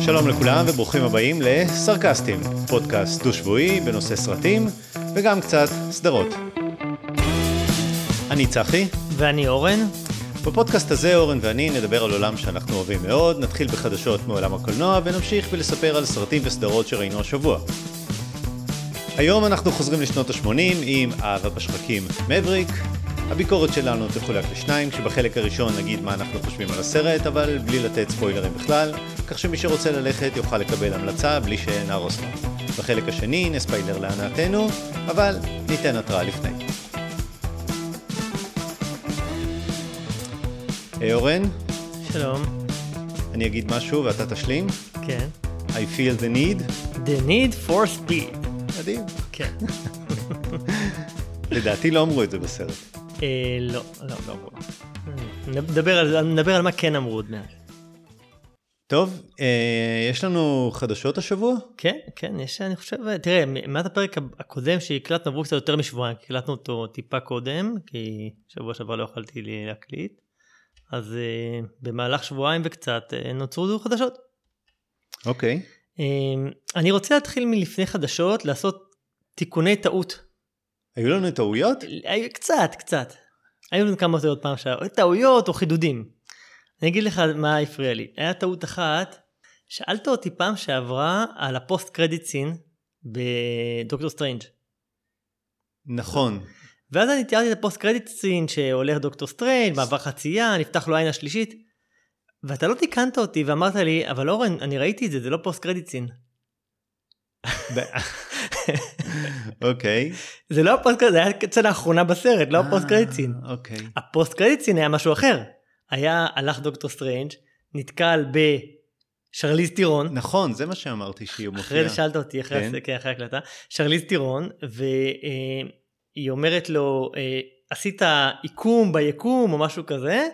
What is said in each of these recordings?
שלום לכולם וברוכים הבאים לסרקסטים, פודקאסט דו-שבועי בנושא סרטים וגם קצת סדרות. אני צחי. ואני אורן. בפודקאסט הזה אורן ואני נדבר על עולם שאנחנו אוהבים מאוד, נתחיל בחדשות מעולם הקולנוע ונמשיך ולספר על סרטים וסדרות שראינו השבוע. היום אנחנו חוזרים לשנות ה-80 עם אהבה בשחקים מבריק. הביקורת שלנו תחולק לשניים, כשבחלק הראשון נגיד מה אנחנו חושבים על הסרט, אבל בלי לתת ספוילרים בכלל, כך שמי שרוצה ללכת יוכל לקבל המלצה בלי שנהרוס לו. בחלק השני נספיילר להנאתנו, אבל ניתן התראה לפני. היי אורן, שלום. אני אגיד משהו ואתה תשלים. כן. I feel the need. The need for speed. מדהים. כן. לדעתי לא אמרו את זה בסרט. אה, לא, לא, לא. נדבר על, נדבר על מה כן אמרו עוד מעט. טוב, אה, יש לנו חדשות השבוע? כן, כן, יש, אני חושב, תראה, מעט הפרק הקודם שהקלטנו עברו קצת יותר משבועיים, הקלטנו אותו טיפה קודם, כי שבוע שעבר לא יכולתי להקליט, אז אה, במהלך שבועיים וקצת אה, נוצרו חדשות. אוקיי. אה, אני רוצה להתחיל מלפני חדשות, לעשות תיקוני טעות. היו לנו טעויות? קצת, קצת. היו לנו כמה טעויות פעם שעברה, טעויות או חידודים. אני אגיד לך מה הפריע לי. היה טעות אחת, שאלת אותי פעם שעברה על ה post credit scene בדוקטור סטרנג'. נכון. ואז אני תיארתי את ה post credit scene שהולך דוקטור סטרנג', מעבר חצייה, נפתח לו העין השלישית. ואתה לא תיקנת אותי ואמרת לי, אבל אורן, אני ראיתי את זה, זה לא post credit scene. אוקיי. זה לא ה post credit, זה היה הסצנה האחרונה בסרט, לא ה post credit scene. אה, אוקיי. ה post credit scene היה משהו אחר. היה, הלך דוקטור סטרנג', נתקל בשרליז ת'רון, נכון, זה מה שאמרתי שהיא מופיעה. אחרי זה שאלת אותי, אחרי, כן. ההקלטה, שרליז ת'רון, והיא אומרת לו, אה, עשית עיקום ביקום או משהו כזה,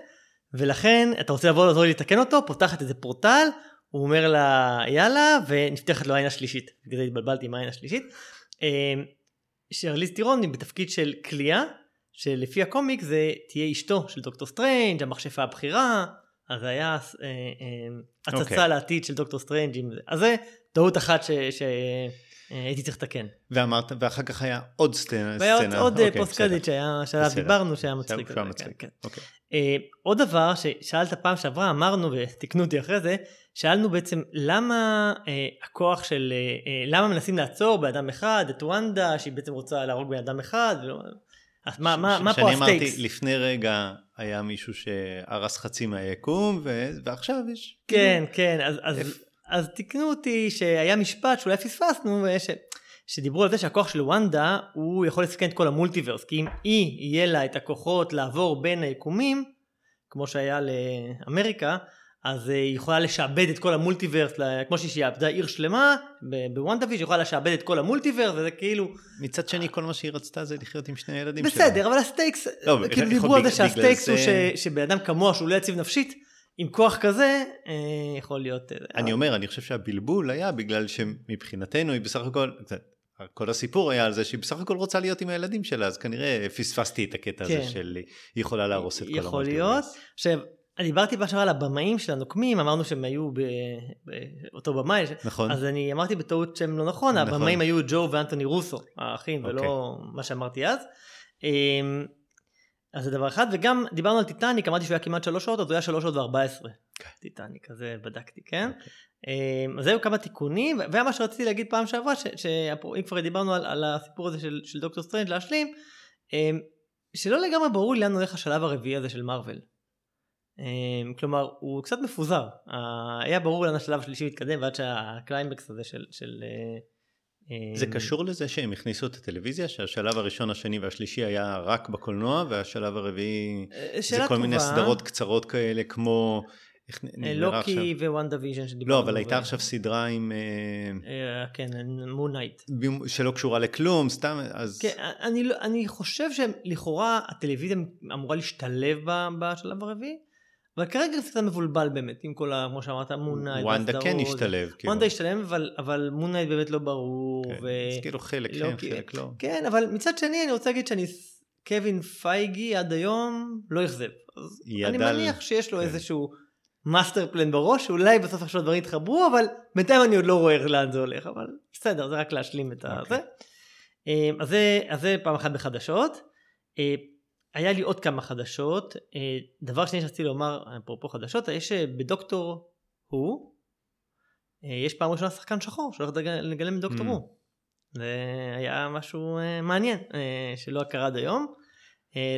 ולכן אתה רוצה לבוא לעזור לי לתקן אותו, פותחת איזה פורטל, הוא אומר לה יאללה, ונפתחת לו העין השלישית. בגלל זה התבלבלתי עם העין השלישית. אה, שרליז ת'רון היא בתפקיד של קליאה, שלפי הקומיק זה תהיה אשתו של דוקטור סטרנג', המכשפה הבכירה, אז זה היה אה, אה, הצצה אוקיי. לעתיד של דוקטור סטרנג'. עם זה. אז זה טעות אחת שהייתי צריך לתקן. ואמרת, ואחר כך היה עוד סצנה. והיה עוד. עוד אוקיי, post. credit שהיה, שעליו. דיברנו שהיה מצחיק. שהיה כן, מצחיק. כן. אוקיי. אה, עוד דבר ששאלת פעם שעברה, אמרנו ותיקנו אותי אחרי זה, שאלנו בעצם למה אה, הכוח של, אה, אה, למה מנסים לעצור באדם אחד את וונדה, שהיא בעצם רוצה להרוג בן אדם אחד, ולא, אז מה, מה, מה פה שאני אמרתי, ה stakes? לפני רגע היה מישהו שהרס חצי מהיקום, ו- ועכשיו יש... כן, כן, אז, אז, אז תיקנו אותי שהיה משפט שאולי פספסנו, ש, שדיברו על זה שהכוח של וונדה הוא יכול לסכן את כל ה multiverse, כי אם היא יהיה לה את הכוחות לעבור בין היקומים, כמו שהיה לאמריקה, אז אה, היא יכולה לשעבד את כל ה multiverse, כמו שהיא שעבדה עיר שלמה ב- בוונדה ויז'ן, היא יכולה לשעבד את כל ה multiverse, וזה כאילו, מצד שני, כל מה שהיא רצתה זה לחיות עם שני הילדים שלה. בסדר, אבל ה stakes, לא, כאילו דיברו על זה שה stakes הוא שבן אדם כמוה שהוא לא יציב נפשית, עם כוח כזה, אה, יכול להיות... אה, אני אומר, אני חושב שהבלבול היה בגלל שמבחינתנו היא בסך הכל, כל הסיפור היה על זה שהיא בסך הכל רוצה להיות עם הילדים שלה, אז כנראה פספסתי את הקטע הזה כן. של היא יכולה להרוס את כל יכול ה multiverse. להיות. עכשיו, אני דיברתי בשער על הבמאים של הנוקמים, אמרנו שהם היו באותו במאי, נכון. אז אני אמרתי בטעות שהם לא נכון, נכון. הבמאים היו ג'ו ואנטוני רוסו, האחים, ולא אוקיי. מה שאמרתי אז. אז זה דבר אחד, וגם דיברנו על טיטניק, אמרתי שהוא היה כמעט שלוש שעות, אז הוא היה שלוש שעות וארבע עשרה. כן. טיטניק, אז זה בדקתי, כן? אוקיי. אמ, אז זהו כמה תיקונים, והיה מה שרציתי להגיד פעם שעברה, שאם כבר דיברנו על, על הסיפור הזה של, של דוקטור סטרנג' להשלים, אמ, שלא לגמרי ברור לי לאן הולך השלב הרביעי הזה של מארוול. אמ, כלומר, הוא קצת מפוזר. היה ברור לאן השלב השלישי מתקדם, ועד שהקליימקס הזה של... של אה, זה אמ, קשור לזה שהם הכניסו את הטלוויזיה, שהשלב הראשון, השני והשלישי היה רק בקולנוע, והשלב הרביעי אה, זה כל מיני טובה. סדרות קצרות כאלה כמו... אה? לוקי ווואנדה ויז'ן שדיברנו. לא, אבל הייתה עכשיו סדרה עם... אה, כן, מון נייט. שלא קשורה לכלום, סתם, אז... כן, אני, לא- אני חושב שלכאורה הטלוויזיה אמורה להשתלב בשלב הרביעי, אבל כרגע זה קצת מבולבל באמת, עם כל ה... כמו שאמרת, מון נייט. וונדה כן. השתלב. כאילו. וונדה השתלב, אבל, אבל מון נייט באמת לא ברור. כן, ו... אז כאילו חלק לא, כן, חלק לא. כן, אבל מצד שני אני רוצה להגיד שאני קווין פייגי עד היום לא אכזב. אז אני מניח שיש לו כן. איזשהו master plan בראש, שאולי בסוף עכשיו הדברים יתחברו, אבל בינתיים אני עוד לא רואה לאן זה הולך, אבל בסדר, זה רק להשלים את אוקיי. הזה. אה, אז זה, אז זה פעם אחת בחדשות. היה לי עוד כמה חדשות. אה, דבר שני שרציתי לומר, אפרופו חדשות, יש אה, בדוקטור הוא, אה, יש פעם ראשונה שחקן שחור שהולך לגלם- בדוקטור Mm. הוא. זה היה משהו מעניין שלא קרה עד היום.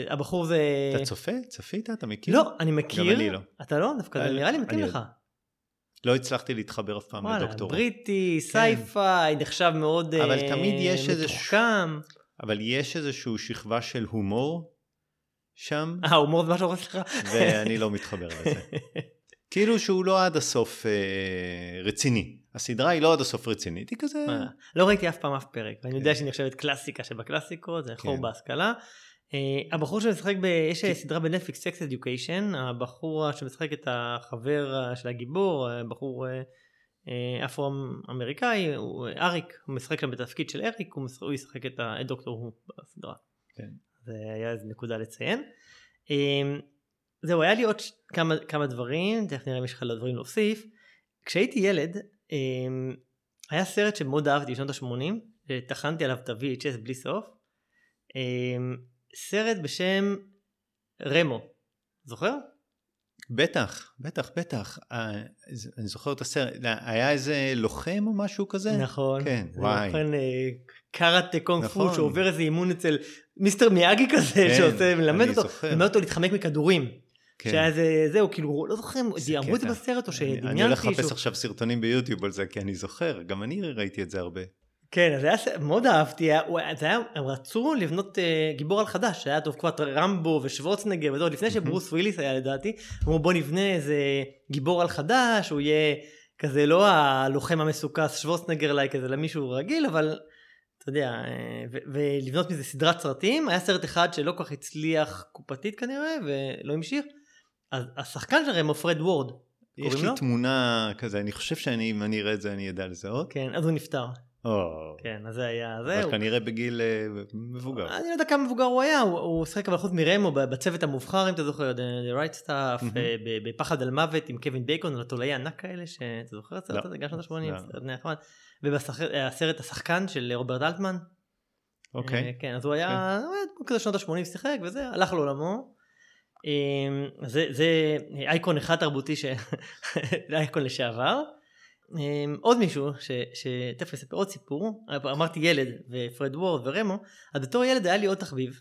הבחור זה... אתה צופה? צפית? אתה מכיר? לא, אני מכיר. גם אני לא. אתה לא? דווקא זה נראה לי מתאים לך. לא הצלחתי להתחבר אף פעם לדוקטור. בריטי, sci-fi, נחשב מאוד כן. אבל תמיד יש מתוחכם. אבל יש איזושהי שכבה של הומור שם, אה, הומור זה משהו אחר שלך? ואני לא מתחבר לזה. כאילו שהוא לא עד הסוף אה, רציני. הסדרה היא לא עד הסוף רצינית, היא כזה... אה, לא ראיתי אף פעם אף פרק, ואני יודע כן. שהיא נחשבת קלאסיקה שבקלאסיקות, זה חור כן. בהשכלה. אה, הבחור שמשחק, ב... יש סדרה בנטפליקס, סקס אדיוקיישן, הבחור שמשחק את החבר אה, של הגיבור, אה, בחור אפרו-אמריקאי, הוא אריק, הוא משחק שם בתפקיד של אריק, הוא משחק- הוא ישחק את ה- את דוקטור הוא בסדרה. כן. זה היה איזה נקודה לציין. אה, זהו, היה לי עוד כמה, כמה דברים, תכף נראה אם יש לך עוד דברים להוסיף. כשהייתי ילד, אה, היה סרט שמאוד אהבתי בשנות ה-80, טחנתי עליו את ה-VHS בלי סוף. אה, סרט בשם רמו, זוכר? בטח, בטח, בטח. אה, זה- אני זוכר את הסרט, לא, היה איזה לוחם או משהו כזה? נכון. כן, זה וואי. לוחם, אה, קארטה קונג פו נכון. שעובר איזה אימון אצל מיסטר מיאגי כזה כן, שעושה, מלמד אותו, זוכר. מלמד אותו להתחמק מכדורים. כן. שהיה איזה, זהו, כאילו, לא זוכר, זה אמרו את זה. בסרט או אני- אני שדמיינתי הולך לחפש עכשיו סרטונים ביוטיוב על זה, כי אני זוכר, גם אני ראיתי את זה הרבה. כן, אז היה, מאוד אהבתי, היה, היה- זה היה, הם רצו לבנות אה, גיבור על חדש, שהיה טוב כבר רמבו ושוורצנגר וזה, עוד לפני שברוס וויליס היה לדעתי, אמרו בוא נבנה איזה גיבור על חדש, הוא יהיה כזה לא הלוחם המסוקס שוורצנגר like כזה למישהו רגיל, אבל אתה יודע, אה, ו- ולבנות מזה סדרת סרטים, היה סרט אחד שלא כל כך הצליח קופתית כנראה, ולא המשיך, אז השחקן שלהם הוא פרד וורד, יש לי לו? תמונה כזה, אני חושב שאם אני אראה את זה אני אדע לזהות. כן, אז הוא נפטר, כן, אז זה היה, אבל זהו. כנראה בגיל אה, מבוגר. אני לא יודע כמה מבוגר הוא היה, הוא, שיחק אבל חוץ מרמו בצוות המובחר אם אתה זוכר, The, Right Stuff. אה, בפחד על מוות עם קווין בייקון על התולעי ענק כאלה, שאתה זוכר את הסרט לא. הזה? גם שנות ה-80, לא. סרט נחמד. ובסרט השחקן של רוברט אלטמן, אה, אוקיי. כן, אז הוא היה דמות כזה שנות ה-80 שיחק וזה, הלך לעולמו. אה, זה, זה אייקון אחד תרבותי. אייקון לשעבר. אה, עוד מישהו, שתכף אספר עוד סיפור, אמרתי ילד ופרד וורד ורמו, אז בתור ילד היה לי עוד תחביב,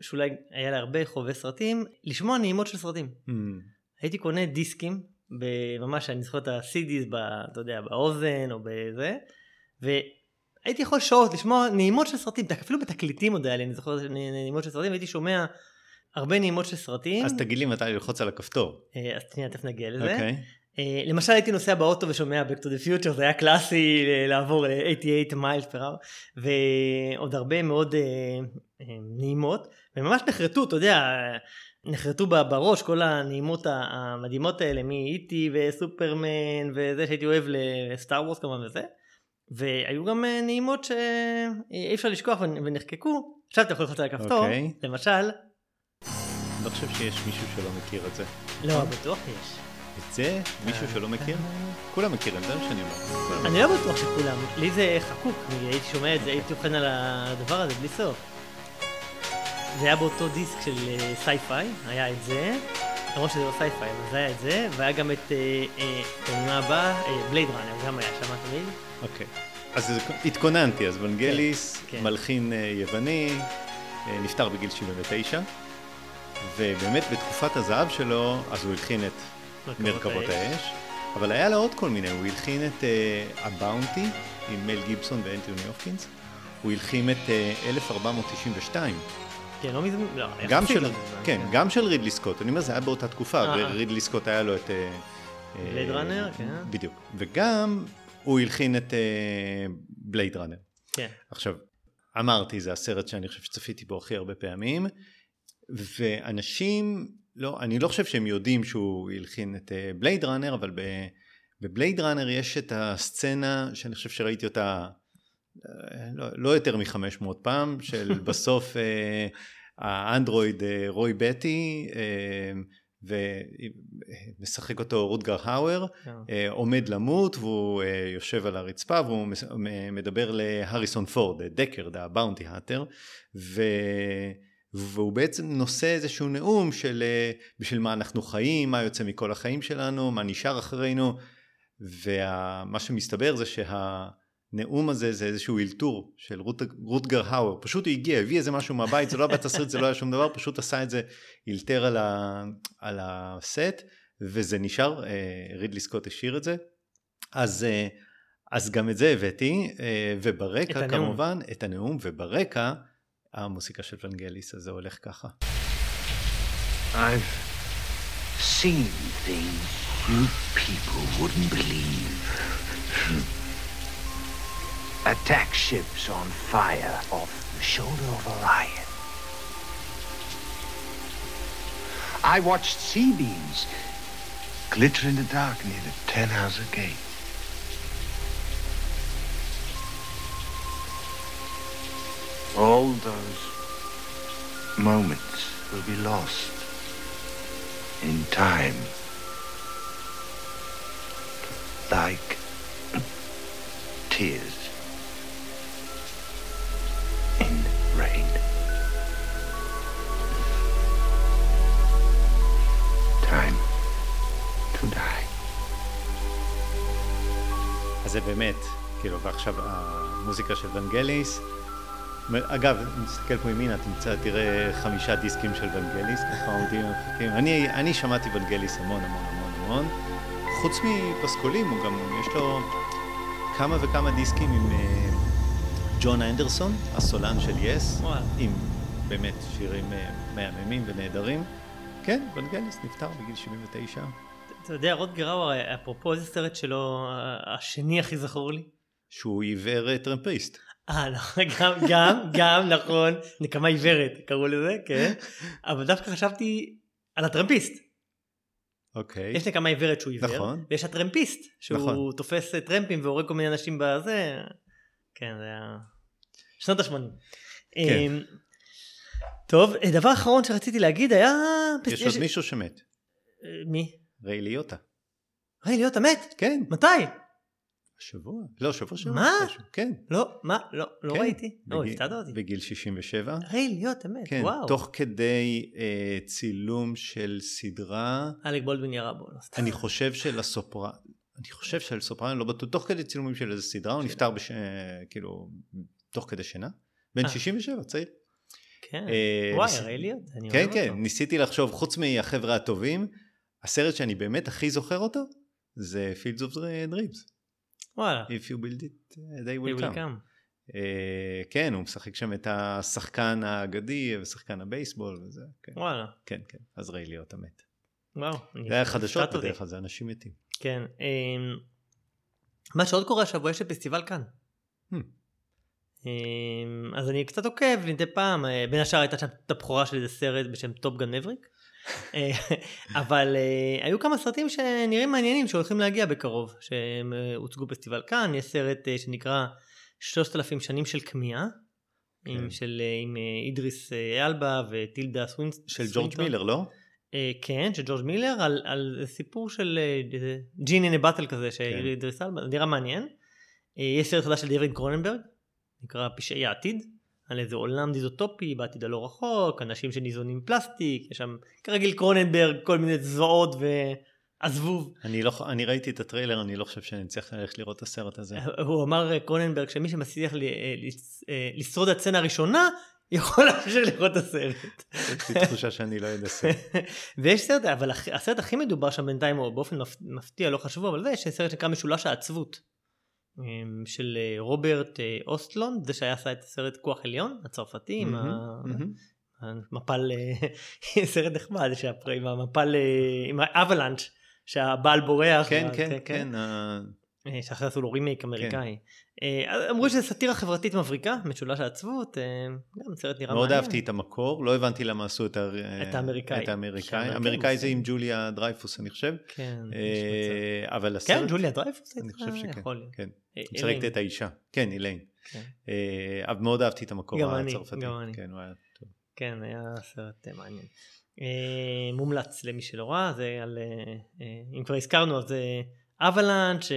שאולי היה לי הרבה חובבי סרטים, לשמוע נעימות של סרטים. Hmm, הייתי קונה דיסקים, ממש אני זוכר את ה-CDs, אתה יודע, באוזן או בזה, והייתי יכול שעות לשמוע נעימות של סרטים, אפילו בתקליטים עוד היה לי, אני זוכר נעימות של סרטים, הייתי שומע הרבה נעימות של סרטים. אז תגיד לי מתי ללחוץ על הכפתור. אה, אז שנייה, תכף נגיע לזה. אוקיי. אה, למשל הייתי נוסע באוטו ושומע Back to the Future, זה היה קלאסי אה, לעבור אה, 88 מיילס פר hour, ועוד הרבה מאוד אה, נעימות, וממש נחרטו, אתה יודע, נחרטו בראש כל הנעימות המדהימות האלה, מ-E.T. וסופרמן, וזה שהייתי אוהב לסטאר וורס כמובן וזה, והיו גם נעימות שאי אפשר לשכוח ונ- ונחקקו, עכשיו אתה יכול ללחוץ על הכפתור, אוקיי. למשל, אני לא חושב שיש מישהו שלא מכיר את זה. לא, בטוח יש. את זה? מישהו שלא מכיר? כולם מכירים, זה מה שאני אומר. אני לא בטוח שכולם, לי זה חקוק, אני הייתי שומע את זה, הייתי אוכל על הדבר הזה בלי סוף. זה היה באותו דיסק של אה, sci-fi, היה את זה, למרות שזה לא sci-fi, אבל זה היה את זה, והיה גם את, אה, אה, בנימה הבאה, בלייד ראנר, גם היה שם תמיד. אוקיי. אז התכוננתי, אז ונגליס, כן. מלחין אה, יווני, אה, נפטר בגיל 79, ובאמת בתקופת הזהב שלו, אז הוא הלחין את מרכבות האש, אבל היה לו עוד כל מיני, הוא הלחין את אה, הבאונטי עם מל גיבסון ואנטוני הופקינס, הוא הלחין את אה, 1492, כן, לא מזמן, לא, גם של, לא מזמן, כן, גם של רידלי סקוט, אני אומר, זה היה באותה תקופה, אה, אה. סקוט היה לו את... בלייד אה, ראנר, כן. בדיוק, וגם הוא הלחין את בלייד ראנר. כן. עכשיו, אמרתי, זה הסרט שאני חושב שצפיתי בו הכי הרבה פעמים, ואנשים, לא, אני לא חושב שהם יודעים שהוא הלחין את בלייד ראנר, אבל בבלייד ראנר יש את הסצנה שאני חושב שראיתי אותה אה, לא, לא יותר מ-500 פעם, של בסוף אה, האנדרואיד אה, רוי בטי, ומשחק אותו רודגר האואר, כן. עומד למות והוא יושב על הרצפה והוא מדבר להריסון פורד, דקרד, הבאונטי האטר, והוא בעצם נושא איזשהו נאום של בשביל מה אנחנו חיים, מה יוצא מכל החיים שלנו, מה נשאר אחרינו, ומה שמסתבר זה שהנאום הזה זה איזשהו אלתור של רות, רוטגר האואר, פשוט הוא הגיע, הביא איזה משהו מהבית, זה לא היה בתסריט, זה לא היה שום דבר, פשוט עשה את זה, אלתר על, ה, על הסט, וזה נשאר, אה, רידלי סקוט השאיר את זה, אז, אה, אז גם את זה הבאתי, אה, וברקע את כמובן, את הנאום, וברקע המוסיקה של ונגליס, אז זה הולך ככה. I've seen things you people wouldn't believe. Attack ships on fire off the shoulder of Orion. I watched sea beams glitter in the dark near the Ten Hauser Gate. All those moments will be lost in time. like tears in rain. Time to die. אז זה באמת, כאילו, ועכשיו המוזיקה של ונגליס. אגב, אם תסתכל פה ימינה, תמצא, תראה חמישה דיסקים של ונגליס, ככה עומדים ומחכים. אני, אני שמעתי ונגליס המון המון המון המון. חוץ מפסקולים, הוא גם, יש לו כמה וכמה דיסקים עם אה, ג'ון אנדרסון, הסולן של יס, עם באמת שירים אה, מהממים ונהדרים. כן, ונגליס נפטר בגיל 79. אתה יודע, רות גראו, אפרופו איזה סרט שלו, השני הכי זכור לי? שהוא עיוור אה, טרמפיסט. אה, נכון, גם, גם, גם, נכון, נקמה עיוורת, קראו לזה, כן. אבל דווקא חשבתי על הטרמפיסט. אוקיי. יש נקמה עיוורת שהוא עיוור, נכון. ויש הטרמפיסט, שהוא נכון. תופס טרמפים והורג כל מיני אנשים בזה, כן, זה היה... שנות ה-80. כן. אמ, טוב, דבר אחרון שרציתי להגיד היה... יש, יש... עוד מישהו שמת. אה, מי? ריי ליוטה. ריי ליוטה מת? כן. מתי? השבוע? לא, שבוע שבוע. מה? משהו. כן. לא, מה? לא, לא כן. ראיתי. לא, הפתעת אותי. בגיל 67. ריי להיות, אמת, כן, וואו. תוך כדי אה, צילום של סדרה. אלק בולדווין ירה בו, לא. אני חושב שלסופרן, אני חושב שלסופרן, לא בטוח, תוך כדי צילומים של איזה סדרה, הוא נפטר בש... כאילו, תוך כדי שינה. בן 67, אה. צעיר. כן, אה, וואי, ניס... ריי להיות, אני כן, כן, אותו. ניסיתי לחשוב, חוץ מהחבר'ה הטובים, הסרט שאני באמת הכי זוכר אותו, זה Fields of Dreams. וואלה. If you build it, uh, they will, they come. will come. Uh, כן, הוא משחק שם את השחקן האגדי ושחקן הבייסבול וזה. כן. וואלה. כן, כן, אז ראי להיות המת. וואו. זה היה חדשות בדרך כלל, זה אנשים מתים. כן. Um, מה שעוד קורה השבוע יש את פסטיבל קאן. המ. אמ, אז אני קצת עוקב מדי פעם, אה, בין השאר הייתה שם את הבכורה של איזה סרט בשם טופ גאן מאווריק. אה, אבל אה, היו כמה סרטים שנראים מעניינים שהולכים להגיע בקרוב, שהם אה, הוצגו בפסטיבל קאן, יש סרט שנקרא 3,000 שנים של כמיהה, כן. עם, של, עם אידריס אלבה וטילדה סווינסטון. של ג'ורג' מילר, לא? אה, כן, של ג'ורג' מילר, על, על סיפור של ג'ין אין בוטל כזה, של כן. אידריס אלבה, נראה מעניין. Uh, יש סרט חדש של דייוויד קרוננברג, נקרא פשעי העתיד. על איזה עולם דיזוטופי בעתיד הלא רחוק, אנשים שניזונים פלסטיק, יש שם כרגיל קרוננברג, כל מיני זוועות ועזבוב. אני, לא, אני ראיתי את הטריילר, אני לא חושב שאני צריך ללכת לראות את הסרט הזה. הוא אמר קרוננברג שמי שמצליח אה, אה, לשרוד את הסצנה הראשונה, יכול להמשיך לראות את הסרט. יש לי תחושה שאני לא אנסה. ויש סרט, אבל הסרט הכי מדובר שם בינתיים, הוא באופן מפתיע, לא חשוב, אבל זה, יש סרט שנקרא משולש העצבות. אמ, של אה, רוברט אה, אוסטלון, זה שהיה עשה את הסרט כוח עליון, הצרפתי, עם המפל, אה, סרט נחמד, עם המפל, עם האבלנץ', שהבעל בורח. כן, כן, כן. שאחרי עשו לו רימייק אמריקאי. כן. אמרו שזה סאטירה חברתית מבריקה, משולש העצבות, גם סרט נראה מעניין. מאוד אהבתי את המקור, לא הבנתי למה עשו את האמריקאי. את האמריקאי. האמריקאי זה עם ג'וליה דרייפוס אני חושב. כן. אבל הסרט... כן, ג'וליה דרייפוס? אני חושב שכן. כן. משחקת את האישה. כן, איליין. כן. מאוד אהבתי את המקור הצרפתי. גם אני, גם אני. כן, היה טוב. כן, היה סרט אה, מעניין. אה, מומלץ למי שלא ראה, זה על, אה, אה, אם כבר הזכרנו, אז avalanche,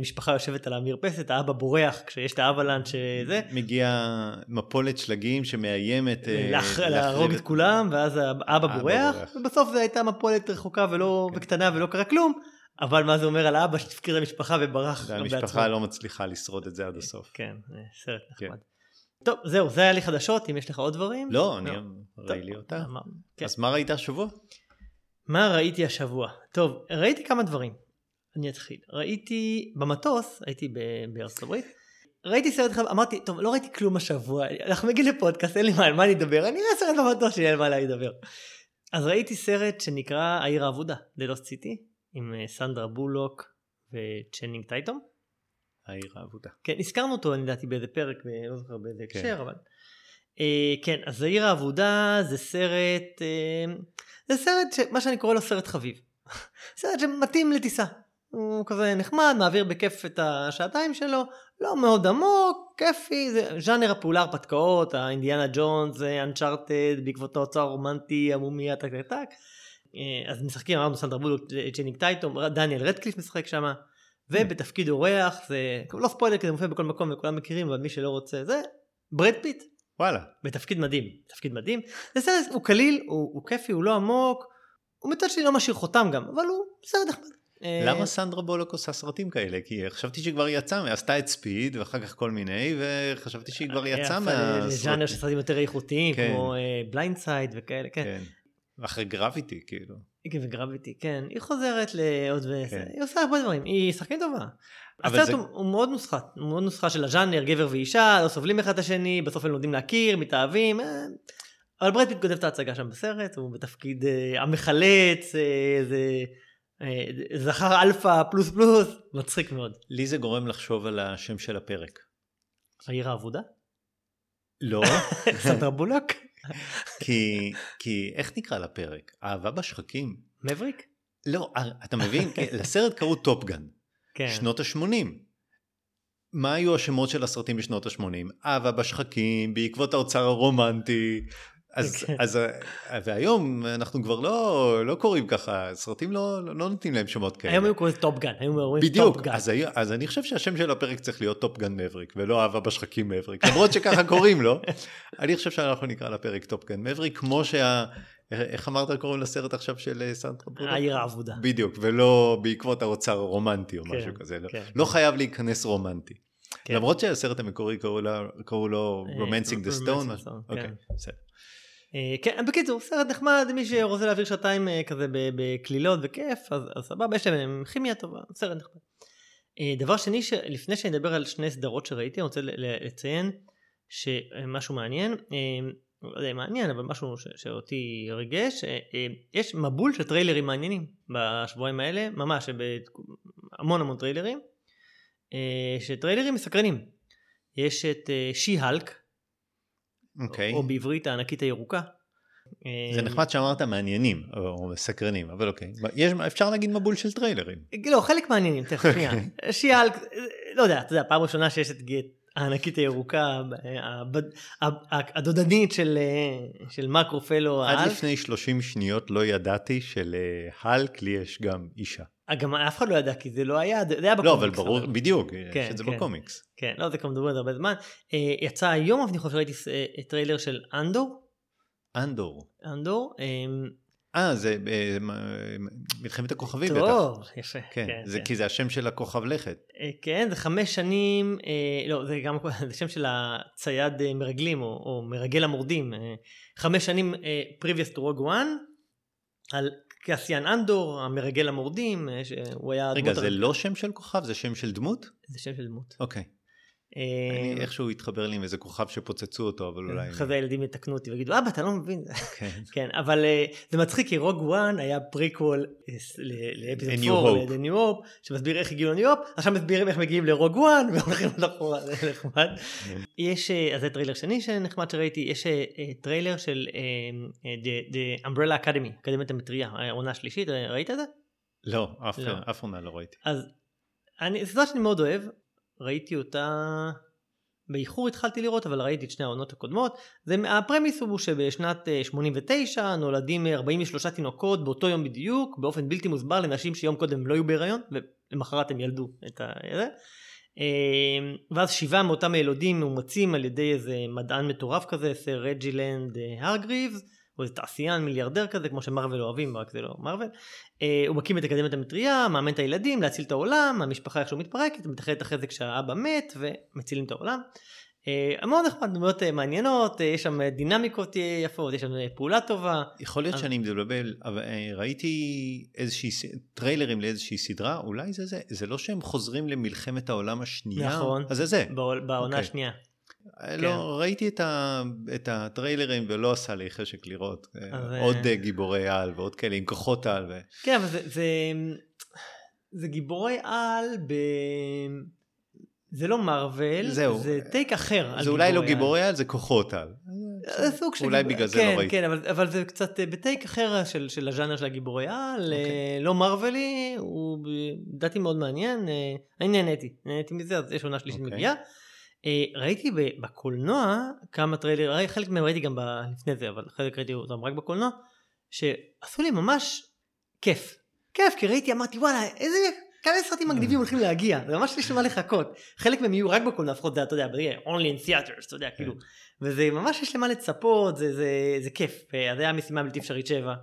משפחה יושבת על המרפסת, האבא בורח כשיש את ה avalanche שזה. מגיע מפולת שלגים שמאיימת אה, להרוג את כולם, ואז האבא בורח, ובסוף זו הייתה מפולת רחוקה ולא, כן. וקטנה ולא קרה כלום. אבל מה זה אומר על האבא שהפקיר את המשפחה וברח גם בעצמו. והמשפחה לא מצליחה לשרוד את זה עד הסוף. כן, סרט כן. נחמד. טוב, זהו, זה היה לי חדשות, אם יש לך עוד דברים. לא, אני ראי לי אותה. כן. אז מה ראית השבוע? מה ראיתי השבוע? טוב, ראיתי כמה דברים. אני אתחיל. ראיתי במטוס, הייתי בארצות הברית, ראיתי סרט אחד, אמרתי, טוב, לא ראיתי כלום השבוע, אנחנו מגיעים לפודקאסט, אין לי מה, על מה אני אדבר, אני אראה סרט במטוס שיהיה על מה אדבר. אז ראיתי סרט שנקרא העיר האבודה, The Lost City, עם אה, סנדרה בולוק וצ'נינג טייטום. העיר האבודה. כן, הזכרנו אותו, אני ידעתי באיזה פרק, לא זוכר באיזה כן. הקשר, אבל... אה, כן, אז העיר האבודה זה סרט, אה, זה סרט, ש... מה שאני קורא לו סרט חביב. סרט שמתאים לטיסה. הוא כזה נחמד, מעביר בכיף את השעתיים שלו, לא מאוד עמוק, כיפי, זה ז'אנר הפעולה הרפתקאות, האינדיאנה ג'ונס, Uncharted, בעקבות האוצר הרומנטי, המומיה, טק טק טק. אה, אז משחקים, אמרנו סנדרה בולוק, צ'נינג טייטום, דניאל רדקליף משחק שם, ובתפקיד אורח, זה לא ספוילר כי זה מופיע בכל מקום וכולם מכירים, אבל מי שלא רוצה זה, ברד פיט. וואלה. בתפקיד מדהים, תפקיד מדהים. זה סרט, הוא קליל, הוא, הוא כיפי, הוא לא עמוק, הוא מצד שלי לא משאיר חותם גם, אבל הוא סרט נחמד. אה, למה סנדרה בולוק עושה סרטים כאלה? כי חשבתי שהיא כבר יצאה, עשתה את Speed ואחר כך כל מיני, וחשבתי שהיא כבר יצאה מהסרטים. ז'אנר של סרטים יותר איכותיים, כן. כמו Blind uh, Side וכאלה, כן. כן. אחרי Gravity, כאילו. כן, ו Gravity, כן. היא חוזרת לעוד ו... כן. היא עושה הרבה דברים, היא שחקנית טובה. הסרט זה... הוא, מאוד נוסחה, הוא מאוד נוסחה של הז'אנר, גבר ואישה, לא סובלים אחד את השני, בסוף הם לומדים להכיר, מתאהבים. אה, אבל ברד פיט גונב את ההצגה שם בסרט, הוא בתפקיד המחלץ, איזה... אה, זכר אלפא פלוס פלוס, מצחיק מאוד. לי זה גורם לחשוב על השם של הפרק. העיר האבודה? לא. סנדרה בולוק? כי, כי איך נקרא לפרק? אהבה בשחקים. מאווריק? לא, אה, אתה מבין? לסרט קראו טופ גאן. כן. שנות ה-80. מה היו השמות של הסרטים בשנות ה-80? אהבה בשחקים, בעקבות האוצר הרומנטי, אז, כן. אז והיום אנחנו כבר לא, לא קוראים ככה, סרטים לא, לא נותנים להם שמות כאלה. היום היו קוראים טופ גאן, היום אומרים בדיוק, אז, אז אני חושב שהשם של הפרק צריך להיות טופ גאן מבריק, ולא אהבה בשחקים מאווריק, למרות שככה קוראים לו. אני חושב שאנחנו נקרא לפרק טופ גאן מאווריק, כמו שה... איך אמרת קוראים לסרט עכשיו של אה, סנדרה בולוק? העיר האבודה. בדיוק, ולא בעקבות האוצר הרומנטי או כן, משהו כזה, לא, כן. לא חייב להיכנס רומנטי. כן. למרות שהסרט המקורי קראו לו Romancing the Stone. אוקיי, בסדר. אה, כן, בקיצור, סרט נחמד, מי שרוצה להעביר שעתיים אה, כזה בקלילות וכיף, אז, אז סבבה, יש להם כימיה טובה, סרט נחמד. אה, דבר שני, לפני שאני אדבר על שני סדרות שראיתי, אני רוצה לציין שמשהו מעניין, לא יודע אם מעניין, אבל משהו שאותי ריגש, יש מבול של טריילרים מעניינים בשבועיים האלה, ממש, המון המון טריילרים, שטריילרים מסקרנים. יש את שי-הלק. אוקיי. או בעברית הענקית הירוקה. זה נחמד שאמרת מעניינים או מסקרנים אבל אוקיי יש אפשר להגיד מבול של טריילרים. לא חלק מעניינים תכף שנייה שיאל לא יודע אתה יודע פעם ראשונה שיש את הענקית הירוקה הדודנית של של מקרו פלו עד לפני 30 שניות לא ידעתי שלהלק לי יש גם אישה. גם אף אחד לא ידע כי זה לא היה, זה היה בקומיקס. לא, אבל ברור, אבל... בדיוק, כן, יש את זה כן, בקומיקס. כן, לא, זה כבר מדברים על הרבה זמן. אה, יצא היום, אני חושב שראיתי אה, טריילר של אנדור. אנדור. אנדור. אמ, אה, זה אה, מלחמת הכוכבים בטח. טוב, יפה. כן, כן, זה, כן. כי זה השם של הכוכב לכת. כן, זה חמש שנים, לא, זה גם, זה שם של הצייד מרגלים, או מרגל המורדים. חמש שנים previous to Rogue One, על קסיאן אנדור, המרגל המורדים, אה, שהוא היה... רגע, זה. לא שם של כוכב? זה שם של דמות? זה שם של דמות. אוקיי. אני אה, איכשהו התחבר לי עם איזה כוכב שפוצצו אותו, אבל אולי... אחרי זה הילדים יתקנו אותי ויגידו, אבא, אתה לא מבין. כן. כן, אבל אה, זה מצחיק, כי Rogue One היה prequel ל Episode 4, ל-The New Hope, שמסביר איך הגיעו ל-New Hope, עכשיו מסבירים איך מגיעים ל Rogue One, והולכים לאחורה, זה נחמד. כן. יש, אז זה טריילר שני שנחמד שראיתי, יש טריילר של The Umbrella Academy, אקדמיית המטריה, העונה השלישית, ראית את זה? לא, אף עונה לא ראיתי. אז, זו סדרה שאני מאוד אוהב, ראיתי אותה באיחור התחלתי לראות, אבל ראיתי את שני העונות הקודמות. זה, ה premise הוא שבשנת אה, 89 נולדים 43 תינוקות באותו יום בדיוק, באופן בלתי מוסבר לנשים שיום קודם לא היו בהיריון, ולמחרת הם ילדו את זה. אה, ואז שבעה מאותם הילודים מאומצים על ידי איזה מדען מטורף כזה, סר רג'ילנד הרגריבס. הוא איזה תעשיין מיליארדר כזה כמו שמארוול אוהבים רק זה לא מארוול. אה, הוא מקים את אקדמיית המטריה מאמן את הילדים להציל את העולם המשפחה איכשהו מתפרקת מתחילת אחרי זה כשהאבא מת ומצילים את העולם. אה, מאוד נחמד דמויות אה, מעניינות יש שם דינמיקות יפות יש שם פעולה טובה. יכול להיות אז- שאני מבלבל אבל אה, ראיתי איזושהי טריילרים לאיזושהי סדרה אולי זה זה זה לא שהם חוזרים למלחמת העולם השנייה נכון. אז זה זה בעונה אוקיי. השנייה. לא ראיתי את, ה, את הטריילרים ולא עשה לי חשק לראות אה, אז, עוד אה, אה, גיבורי על ועוד כאלה עם כוחות על ו... כן אבל זה, זה, זה גיבורי על ב... זה לא מארוול, זהו. זה טייק אחר. זה אולי לא. גיבורי על זה כוחות על. זה סוג של אולי בגלל זה כן, לא ראיתי. כן, אבל, אבל זה קצת אה, ב take אחר של, הז'אנר של הגיבורי על, אוקיי. אה, לא מארוולי, הוא לדעתי מאוד מעניין, אה, אני נהניתי, נהניתי מזה, אז יש עונה שלישית אוקיי. מגיעה. אה, ראיתי בקולנוע כמה טריילר, ראי- חלק מהם ראיתי גם לפני זה, אבל חלק ראיתי אותם רק בקולנוע, שעשו לי ממש כיף. כיף, כי ראיתי, אמרתי וואלה, איזה... כמה סרטים מגניבים הולכים להגיע, זה ממש יש למה לחכות. חלק מהם יהיו רק בקולנוע, לפחות זה, אתה יודע, only in theaters, אתה יודע, כאילו. וזה ממש יש למה לצפות, זה, זה, זה כיף. אה, אז זה היה משימה בלתי אפשרית 7.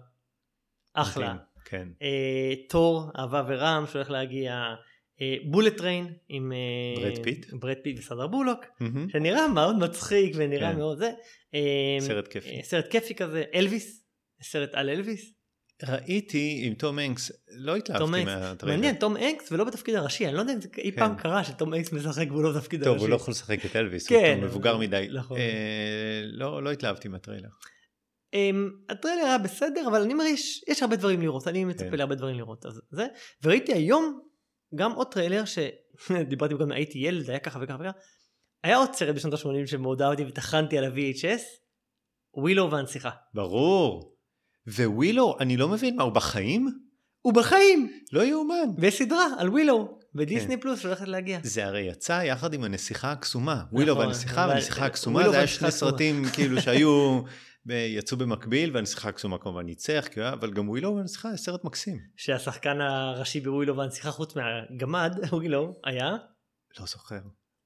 אחלה. כן. אה, תור, אהבה ורעם שהולך להגיע. אה, Bullet Train עם אה, ברד פיט? ברד פיט וסנדרה בולוק, מהמם. שנראה מאוד מצחיק ונראה כן. מאוד זה. אה, סרט כיפי. אה, סרט כיפי כזה, אלוויס, סרט על אלוויס. ראיתי עם תום הנקס, לא התלהבתי. מהטריילר. מעניין, תום הנקס ולא בתפקיד הראשי, אני לא יודע אם זה אי כן. פעם קרה שתום הנקס משחק והוא לא בתפקיד טוב, הראשי. הוא לא יכול לשחק את אלוויס, כן, הוא מבוגר אבל- מדי. נכון. אה, לא לא התלהבתי מהטריילר. Um, הטריילר היה בסדר אבל אני אומר יש, יש הרבה דברים לראות אני מצפה כן. להרבה דברים לראות אז זה וראיתי היום גם עוד טריילר שדיברתי גם הייתי ילד היה ככה וככה וככה היה עוד סרט בשנות ה-80 שמאוד אהבתי וטחנתי על ה-VHS ווילו והנסיכה ברור. ווילו, אני לא מבין מה, הוא בחיים? הוא בחיים לא יאומן. ויש סדרה על ווילו כן. בדיסני פלוס שהולכת להגיע זה הרי יצא יחד עם הנסיכה הקסומה. ווילו נכון, והנסיכה והנסיכה הקסומה זה היה שני. סרטים כאילו שהיו, יצאו במקביל והנסיכה הקסומה כמובן ניצח, היה- אבל גם ווילו והנסיכה זה סרט מקסים. שהשחקן הראשי בווילו והנסיכה חוץ מהגמד ווילו היה לא זוכר.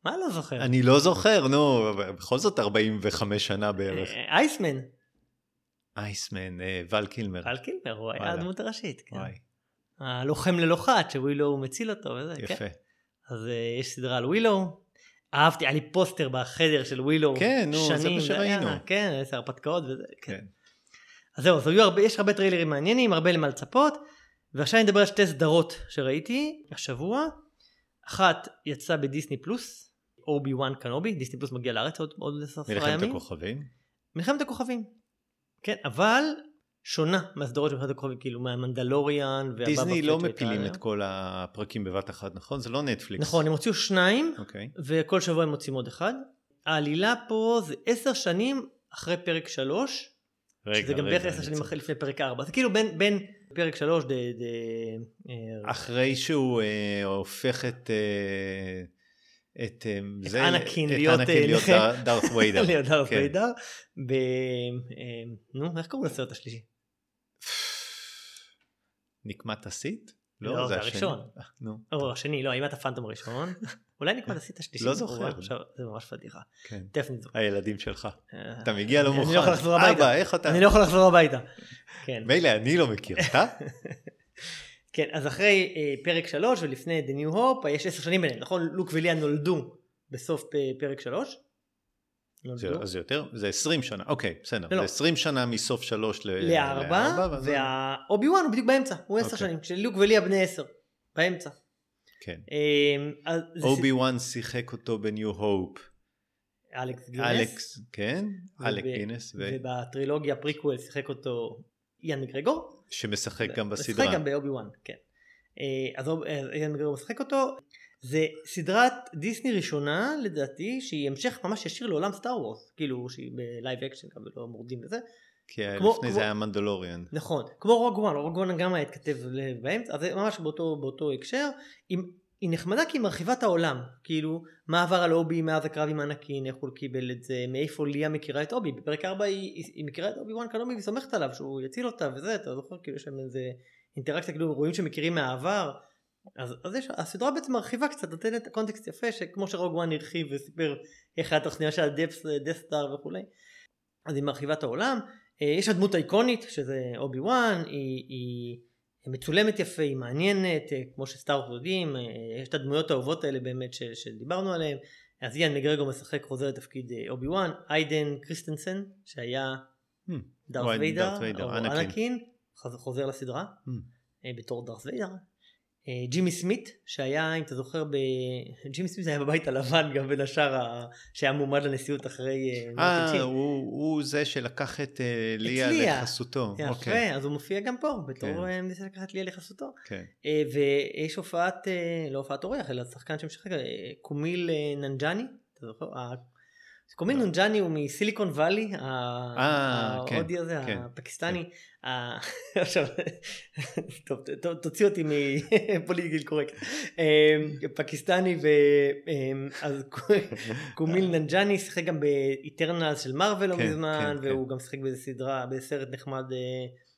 מה לא זוכר אני לא זוכר, נו, בכל זאת 45 שנה בערך. אה, אייסמן אייסמן, אה, ול קילמר. קל קילמר הוא היה. הדמות הראשית כן. הלוחם ללא חת שווילו מציל אותו וזה, כן. יפה. אז יש סדרה על ווילו. אהבתי, היה לי פוסטר בחדר של ווילו. כן, נו, זה שנים, מה שראינו. כן, עשר הרפתקאות וזה, כן. כן. אז זהו, אז היו הרבה, יש הרבה טריילרים מעניינים, הרבה למה לצפות. ועכשיו אני אדבר על שתי סדרות שראיתי השבוע. אחת יצאה בדיסני פלוס, אובי וואן קנובי, דיסני פלוס מגיע לארץ עוד, עשרה מלחמת ימים. הכוכבים. מלחמת הכוכבים. כן, אבל שונה מהסדרות של הכוכבים, כאילו מהמנדלוריאן. דיסני לא מפילים. את כל הפרקים בבת אחת, נכון? זה לא נטפליקס. נכון, הם הוציאו שניים, אוקיי. וכל שבוע הם מוצאים עוד אחד. העלילה פה זה עשר שנים אחרי פרק שלוש, רגע, שזה גם בערך עשר שנים אחרי לפני פרק ארבע. זה כאילו בין, בין פרק שלוש, ד, ד, אה, אחרי שהוא אה, הופך את... אה, את, אה, את זה, אנקין להיות, אה, להיות דארת ויידר. ליד דארת כן. ויידר, נו, איך קוראים לסרט השלישי? נקמת הסיט? לא, זה השני. הראשון. אה, נו, או, השני, לא, אימת הפנטום הראשון. אולי נקרא לסרט השלישי. לא זוכר. עכשיו, זה ממש פדיחה. כן. הילדים שלך. אה, אתה מגיע לא אני מוכן. לא יכול לחזור הביתה. אבא, איך אתה? אני לא יכול לחזור הביתה. כן. מילא אני לא מכיר, אתה? כן, אז אחרי אה, פרק שלוש ולפני The New Hope, יש עשר שנים ביניהם, נכון? לוק וליה נולדו בסוף פרק שלוש. זה- נולדו. אז זה יותר? זה 20 שנה, אוקיי, בסדר. לא, לא. זה 20 שנה מסוף שלוש ל- לארבע, ואז- והאובי וואן הוא בדיוק באמצע, הוא עשר אוקיי. שנים, כשלוק וליה בני עשר, באמצע. כן. זה אובי וואן שיחק אותו ב New Hope. אלכס גינס, אלכס, כן? אלק גינס, ובטרילוגיה פריקוול שיחק אותו איאן מקגרגור. שמשחק גם משחק בסדרה. גם באובי וואן, כן. אה, אז אה, איאן מקגרגור משחק אותו. זה סדרת דיסני ראשונה לדעתי שהיא המשך ממש ישיר לעולם Star Wars כאילו שהיא ב live action גם ולא מורדים וזה כי כמו- לפני כמו- זה היה מנדלוריאן. נכון כמו Rogue One Rogue One גם היה התכתב באמצע אז זה ממש באותו באותו הקשר. עם היא נחמדה כי היא מרחיבה את העולם, כאילו מה עבר על אובי מאז הקרב עם אנקין, איך הוא קיבל את זה, מאיפה ליה מכירה את אובי, בפרק 4 היא, היא מכירה את אובי וואן קנובי והיא סומכת עליו שהוא יציל אותה וזה, אתה זוכר? כאילו יש שם איזה אינטראקציה, כאילו רואים שמכירים מהעבר, אז, אז יש, הסדרה בעצם מרחיבה קצת, נותנת קונטקסט יפה, שכמו ש Rogue One הרחיב וסיפר איך היה התוכניה של ה Death, Death Star וכולי, אז היא מרחיבה את העולם, אה, יש הדמות האיקונית שזה אובי וואן, היא, היא מצולמת יפה, היא מעניינת, אה, כמו שסטארט יודעים, אה, יש את הדמויות האהובות האלה באמת ש, שדיברנו עליהן, אז איאן מקגרגור משחק חוזר לתפקיד אובי וואן, היידן קריסטנסן שהיה Hmm. דארט ויידר, או אנקין. חוזר לסדרה. Hmm. בתור דארס ויידר. אה, ג'ימי סמית שהיה אם אתה זוכר ב... ג'ימי סמית היה בבית הלבן גם בין השאר ה... שהיה מועמד לנשיאות אחרי אה, אה. הוא הוא זה שלקח את אה, ליה. לחסותו. יפה אוקיי, אז הוא מופיע גם פה כן. בתור אה, ניסה לקחת ליה לחסותו. כן. אה, ויש הופעת אה, לא הופעת אורח אלא שחקן שמשחק קומיל ננג'אני אתה זוכר? קומיל לא. ננג'אני הוא מסיליקון וואלי אה, כן, ההודי הזה כן, הפקיסטני. ה- עכשיו טוב תוציא אותי מ political correct. פקיסטני ואז קומיל ננג'אני שיחק גם ב Eternals של מארוול לא כן, מזמן כן, והוא גם שיחק באיזה סדרה בסרט נחמד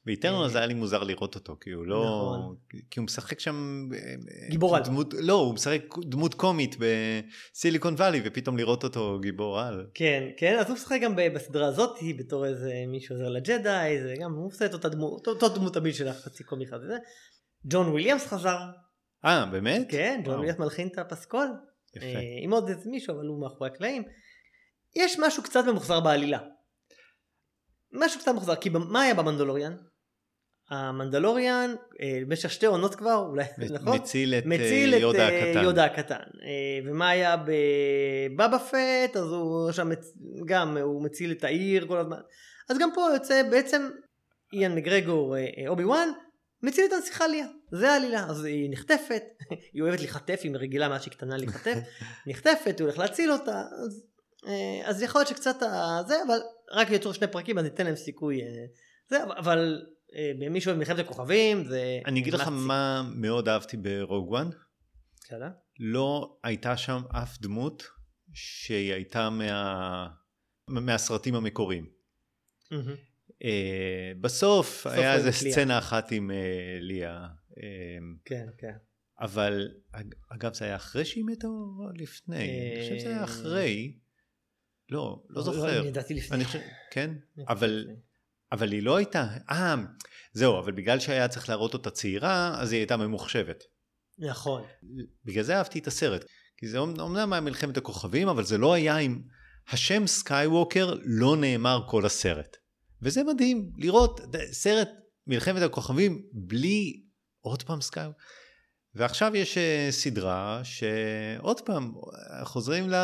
אה, ב Eternals זה היה לי מוזר לראות אותו, כי הוא לא... נכון. כי הוא משחק שם... אה, גיבור על. דמות, לא, הוא משחק דמות קומית בסיליקון וואלי, ופתאום לראות אותו גיבור על. כן, כן, אז הוא משחק גם בסדרה הזאת בתור איזה מישהו עוזר לג'די, זה גם הוא עושה את אותה דמות, אותו דמות תמיד של החצי קומי כזה. ג'ון וויליאמס חזר, אה, באמת? כן, ג'ון וויליאמס מלחין את הפסקול, יפה. אה, עם עוד איזה מישהו, אבל הוא מאחורי הקלעים. יש משהו קצת ממוחזר בעלילה. משהו קצת ממוחזר, כי מה היה במנדלוריאן? המנדלוריאן, אה, במשך שתי עונות כבר, אולי, נכון? מציל את אה, מציל את יודה אה, הקטן. יודה הקטן. אה, ומה היה בבאבא פט, אז הוא שם מצ- גם, הוא מציל את העיר כל הזמן. אז גם פה יוצא בעצם איאן מגרגור, אה, אה, אובי וואן, מציל את הנסיכה ליה. זה העלילה. אז היא נחטפת, היא אוהבת להיחטף, היא רגילה מאז שהיא קטנה להיחטף, נחטפת, הוא הולך להציל אותה. אז, אה, אז יכול להיות שקצת זה, אבל רק יצאו שני פרקים אז ניתן להם סיכוי. אה, זה, אבל אה, מי שאוהב מלחמת הכוכבים זה... אני אגיד לך. מה מאוד אהבתי ברוג וואן. בסדר? לא הייתה שם אף דמות שהיא הייתה מה... מהסרטים המקוריים. אה, בסוף היה איזה. סצנה אחת עם אה, ליה. אה, כן, כן. אבל אג- אגב זה היה אחרי שהיא מתה או לפני? אני חושב שזה היה אה, אחרי. לא, לא זוכר. אני ידעתי לפני. אני חושב, כן? אבל. אבל היא לא הייתה, אה, זהו, אבל בגלל שהיה צריך להראות אותה צעירה, אז היא הייתה ממוחשבת. נכון. בגלל זה אהבתי את הסרט. כי זה אומ- אומנם היה מלחמת הכוכבים, אבל זה לא היה עם... השם סקייווקר לא נאמר כל הסרט. וזה מדהים, לראות סרט מלחמת הכוכבים בלי עוד פעם סקייווקר. ועכשיו יש אה, סדרה שעוד פעם חוזרים ל...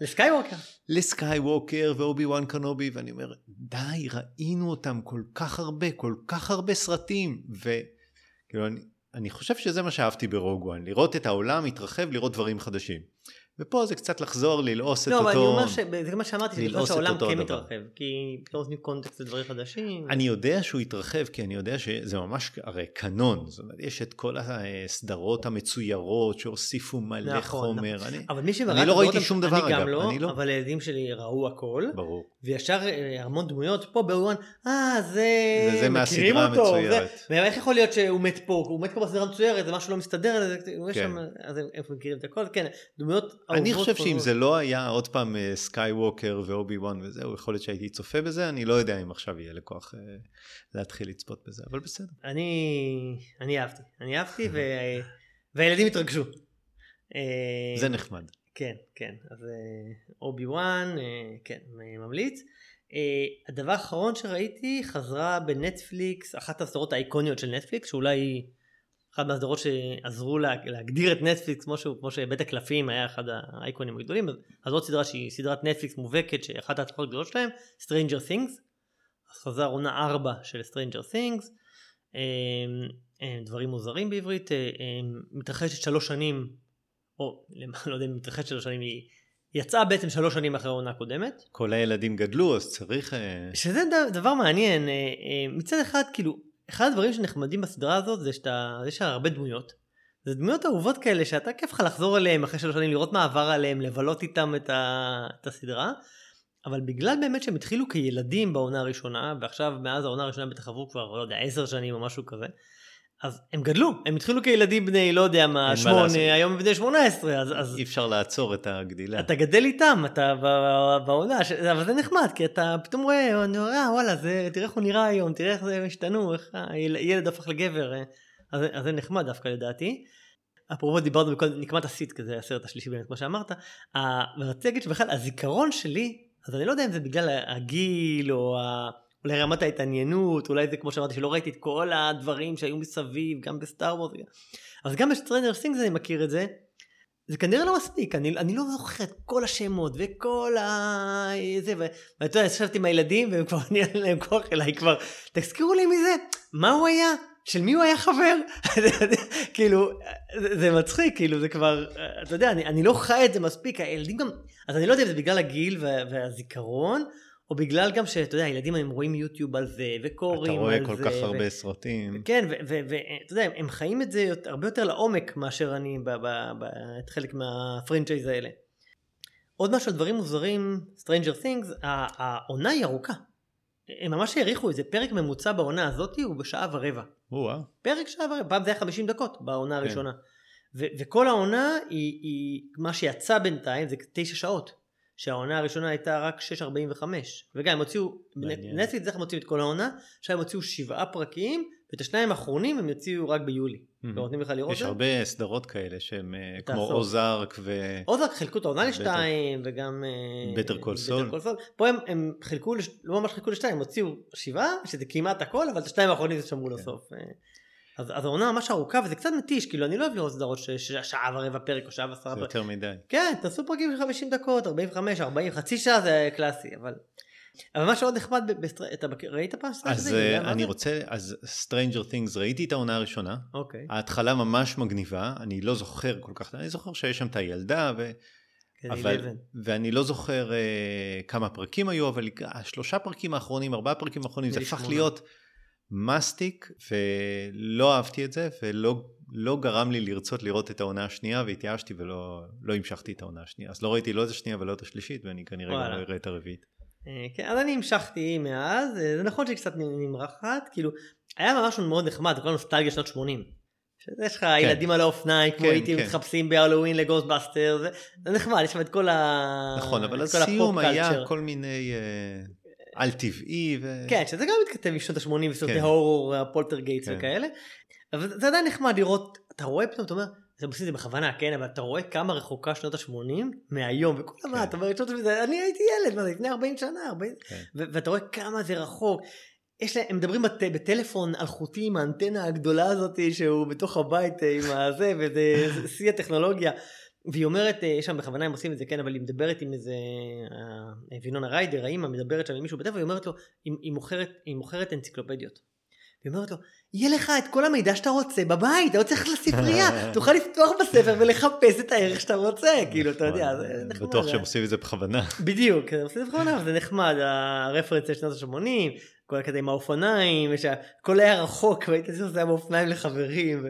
לסקייווקר. לסקייווקר ואובי וואן קנובי ואני אומר די ראינו אותם כל כך הרבה כל כך הרבה סרטים וכאילו אני, אני חושב שזה מה שאהבתי ב Rogue One לראות את העולם מתרחב לראות דברים חדשים ופה זה קצת לחזור ללעוס את לא, אבל אני אותו אומר ש... זה מה שאמרתי, ללעוס את שהעולם אותו כן. מתרחב. כי פתאום נותנים קונטקסט לדברים חדשים. אני יודע שהוא התרחב כי אני יודע שזה ממש הרי קנון זאת אומרת יש את כל הסדרות המצוירות שהוסיפו מלא נכון, חומר אני, אבל מי שראה... אני את לא ראיתי שום דבר, אני גם אגב, לא, אני לא. אבל הילדים שלי ראו הכל. ברור וישר אה, המון דמויות פה באוואן, אה זה... זה- זה מהסדרה אותו, המצוירת. זה- ואיך יכול להיות שהוא מת פה? הוא מת פה בסדרה המצוירת, זה משהו לא מסתדר, זה- כן. אז הם מכירים את הכל, כן, דמויות אני חושב שאם. זה לא היה עוד פעם אה, סקייווקר ואובי וואן וזהו, יכול להיות שהייתי צופה בזה, אני לא יודע אם עכשיו יהיה לי כוח אה, להתחיל לצפות בזה, אבל בסדר. אני, אני אהבתי, אני אהבתי, ו... והילדים התרגשו. אה, זה נחמד. כן, כן, אז אובי וואן, כן, ממליץ. הדבר האחרון שראיתי חזרה בנטפליקס, אחת הסדרות האיקוניות של נטפליקס, שאולי אחת מהסדרות שעזרו לה, להגדיר את נטפליקס כמו, שהוא, כמו שבית הקלפים היה אחד האייקונים הגדולים, אז, זאת סדרה שהיא סדרת נטפליקס מובהקת, שאחת ההצלחות הגדולות שלהם, Stranger Things, אז חזר עונה 4 של Stranger Things, אה, אה, דברים מוזרים בעברית, אה, מתרחשת שלוש שנים, או למה- לא יודע אם מתרחשת שלוש שנים, היא יצאה בעצם שלוש שנים אחרי העונה הקודמת, כל הילדים גדלו, אז צריך... שזה דבר מעניין, מצד אחד כאילו, אחד הדברים שנחמדים בסדרה הזאת זה שאתה, יש הרבה דמויות, זה דמויות אהובות כאלה שאתה כיף לך לחזור אליהם אחרי שלוש שנים, לראות מה עבר עליהם, לבלות איתם את, ה... את הסדרה. אבל בגלל באמת שהם התחילו כילדים בעונה הראשונה, ועכשיו מאז העונה הראשונה בטח עברו כבר, לא יודע, עשר שנים או משהו כזה, אז הם גדלו, הם התחילו כילדים בני, לא יודע מה, שמונה, היום הם בני שמונה עשרה, אז, אז... אי אפשר לעצור את הגדילה. אתה גדל איתם, אתה בעונה, ש... אבל זה נחמד, כי אתה פתאום רואה, אני רואה, אה, וואלה, זה, תראה איך הוא נראה היום, תראה איך זה השתנו, איך הילד הפך לגבר, אה. אז, אז זה נחמד דווקא לדעתי. אפרופו דיברנו בכל נקמת הסיט כזה הסרט השלישי באמת כמו שאמרת, ורציתי להגיד שבכלל הזיכרון שלי, אז אני לא יודע אם זה בגלל הגיל או ה... אולי רמת ההתעניינות, אולי זה כמו שאמרתי שלא ראיתי את כל הדברים שהיו מסביב, גם ב Star Wars, אז גם ב Stranger Things אני מכיר את זה, זה כנראה לא מספיק, אני, אני לא זוכר את כל השמות וכל ה... זה, ואתה יודע, ישבתי עם הילדים והם כבר נהיה להם כוח אליי כבר, תזכירו לי מזה, מה הוא היה? של מי הוא היה חבר? כאילו, זה, זה מצחיק, כאילו, זה כבר, אתה יודע, אני, אני לא חי את זה מספיק, הילדים גם, אז אני לא יודע אם זה בגלל הגיל וה, והזיכרון, או בגלל גם שאתה יודע, ילדים הם רואים יוטיוב על זה, וקוראים על זה. אתה רואה כל כך הרבה ו... סרטים. כן, ואתה יודע, הם חיים את זה הרבה יותר לעומק מאשר אני, את חלק מהפרנצ'ייז האלה. עוד משהו על דברים מוזרים, Stranger Things, העונה היא ארוכה. הם ממש העריכו את זה, פרק ממוצע בעונה הזאת הוא בשעה ורבע. וואו. פרק שעה ורבע, פעם זה היה 50 דקות בעונה כן. הראשונה. ו- וכל העונה היא, היא, מה שיצא בינתיים זה תשע שעות. שהעונה הראשונה הייתה רק 6.45 וגם הם הוציאו, נטפליקס איך הם הוציאו את כל העונה, עכשיו הם הוציאו שבעה פרקים ואת השניים האחרונים הם יוציאו רק ביולי. לא נותנים לך לראות את זה? יש הרבה סדרות כאלה שהם אה, כמו אוזארק ו... אוזארק חילקו את העונה לשתיים וגם... בטר קול סול. פה הם חילקו, לא ממש חילקו לשתיים, הם הוציאו שבעה שזה כמעט הכל אבל את השניים האחרונים זה שמרו כן. לסוף. אז, אז העונה ממש ארוכה וזה קצת מתיש כאילו אני לא אוהב לראות סדרות שעה ורבע פרק או שעה ועשרה פרק. זה יותר מדי. כן תעשו פרקים של 50 דקות 45 40 חצי שעה זה קלאסי אבל. אבל מה שעוד נחמד, בסטר... אתה ראית פעם Stranger אז אה, אני רוצה, אז Stranger Things ראיתי את העונה הראשונה, אוקיי. ההתחלה ממש מגניבה, אני לא זוכר כל כך, אני זוכר שיש שם את הילדה, ו... כן, אבל, ואני לא זוכר uh, כמה פרקים היו, אבל השלושה פרקים האחרונים, ארבעה פרקים האחרונים, זה הפך להיות מסטיק ולא אהבתי את זה ולא לא גרם לי לרצות לראות את העונה השנייה והתייאשתי ולא לא המשכתי את העונה השנייה אז לא ראיתי לא את השנייה ולא את השלישית ואני כנראה גם לא אראה את הרביעית. אה, כן, אז אני המשכתי מאז אה, זה נכון שהיא קצת נמרחת כאילו היה ממש מאוד נחמד כל נוסטלגיה שנות 80. יש לך כן. ילדים על האופניים כמו כן, הייתי כן. מתחפשים בהלואוין ל Ghostbusters זה נחמד יש שם את כל ה... נכון אבל הסיום היה כל מיני. על טבעי. ו... כן, שזה גם מתכתב עם שנות ה-80 וסרטי כן. horror, ה Poltergeists כן. וכאלה. אבל זה עדיין נחמד לראות, אתה רואה פתאום, אתה אומר, זה עושים את זה בכוונה, כן, אבל אתה רואה כמה רחוקה שנות ה-80 מהיום, וכל הזמן, כן. אתה אומר, אני הייתי ילד, מה זה, לפני 40 שנה, 40... כן. ואתה רואה כמה זה רחוק. יש להם, הם מדברים בט, בטלפון אלחוטי עם האנטנה הגדולה הזאת שהוא בתוך הבית אה, עם הזה, וזה שיא הטכנולוגיה. והיא אומרת, אה, יש שם בכוונה הם עושים את זה, כן, אבל היא מדברת עם איזה, אה, וינונה ריידר, האמא מדברת שם עם מישהו בטבע, והיא אומרת לו, היא, היא, מוכרת, היא מוכרת אנציקלופדיות. והיא אומרת לו, יהיה לך את כל המידע שאתה רוצה בבית, אתה לא צריך לספרייה, תוכל לפתוח בספר ולחפש את הערך שאתה רוצה, כאילו, אתה יודע, זה נחמד. בטוח שהם עושים את זה בכוונה. בדיוק, הם עושים את זה בכוונה, אבל זה נחמד, הרפרנס של שנות ה-80, כל הכדי עם האופניים, הכל היה רחוק, והייתי עושה את זה עם האופניים לחברים.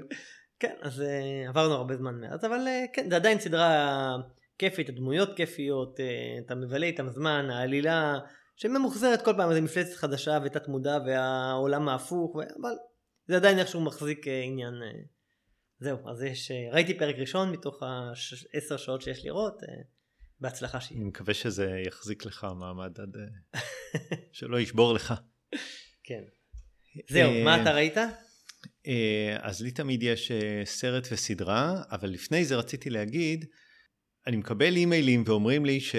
כן, אז uh, עברנו הרבה זמן מאז, אבל uh, כן, זה עדיין סדרה כיפית, הדמויות כיפיות, uh, אתה מבלה איתם זמן, העלילה שממוחזרת כל פעם איזה מפלצת חדשה ותת מודע והעולם ההפוך. אבל זה עדיין איכשהו מחזיק עניין. זהו, אז יש, ראיתי פרק ראשון מתוך העשר שעות שיש לראות, בהצלחה שיהיה. אני מקווה שזה יחזיק לך מעמד עד שלא ישבור לך. כן. זהו, מה אתה ראית? אה, אז לי תמיד יש אה, סרט וסדרה, אבל לפני זה רציתי להגיד, אני מקבל אימיילים ואומרים לי ש...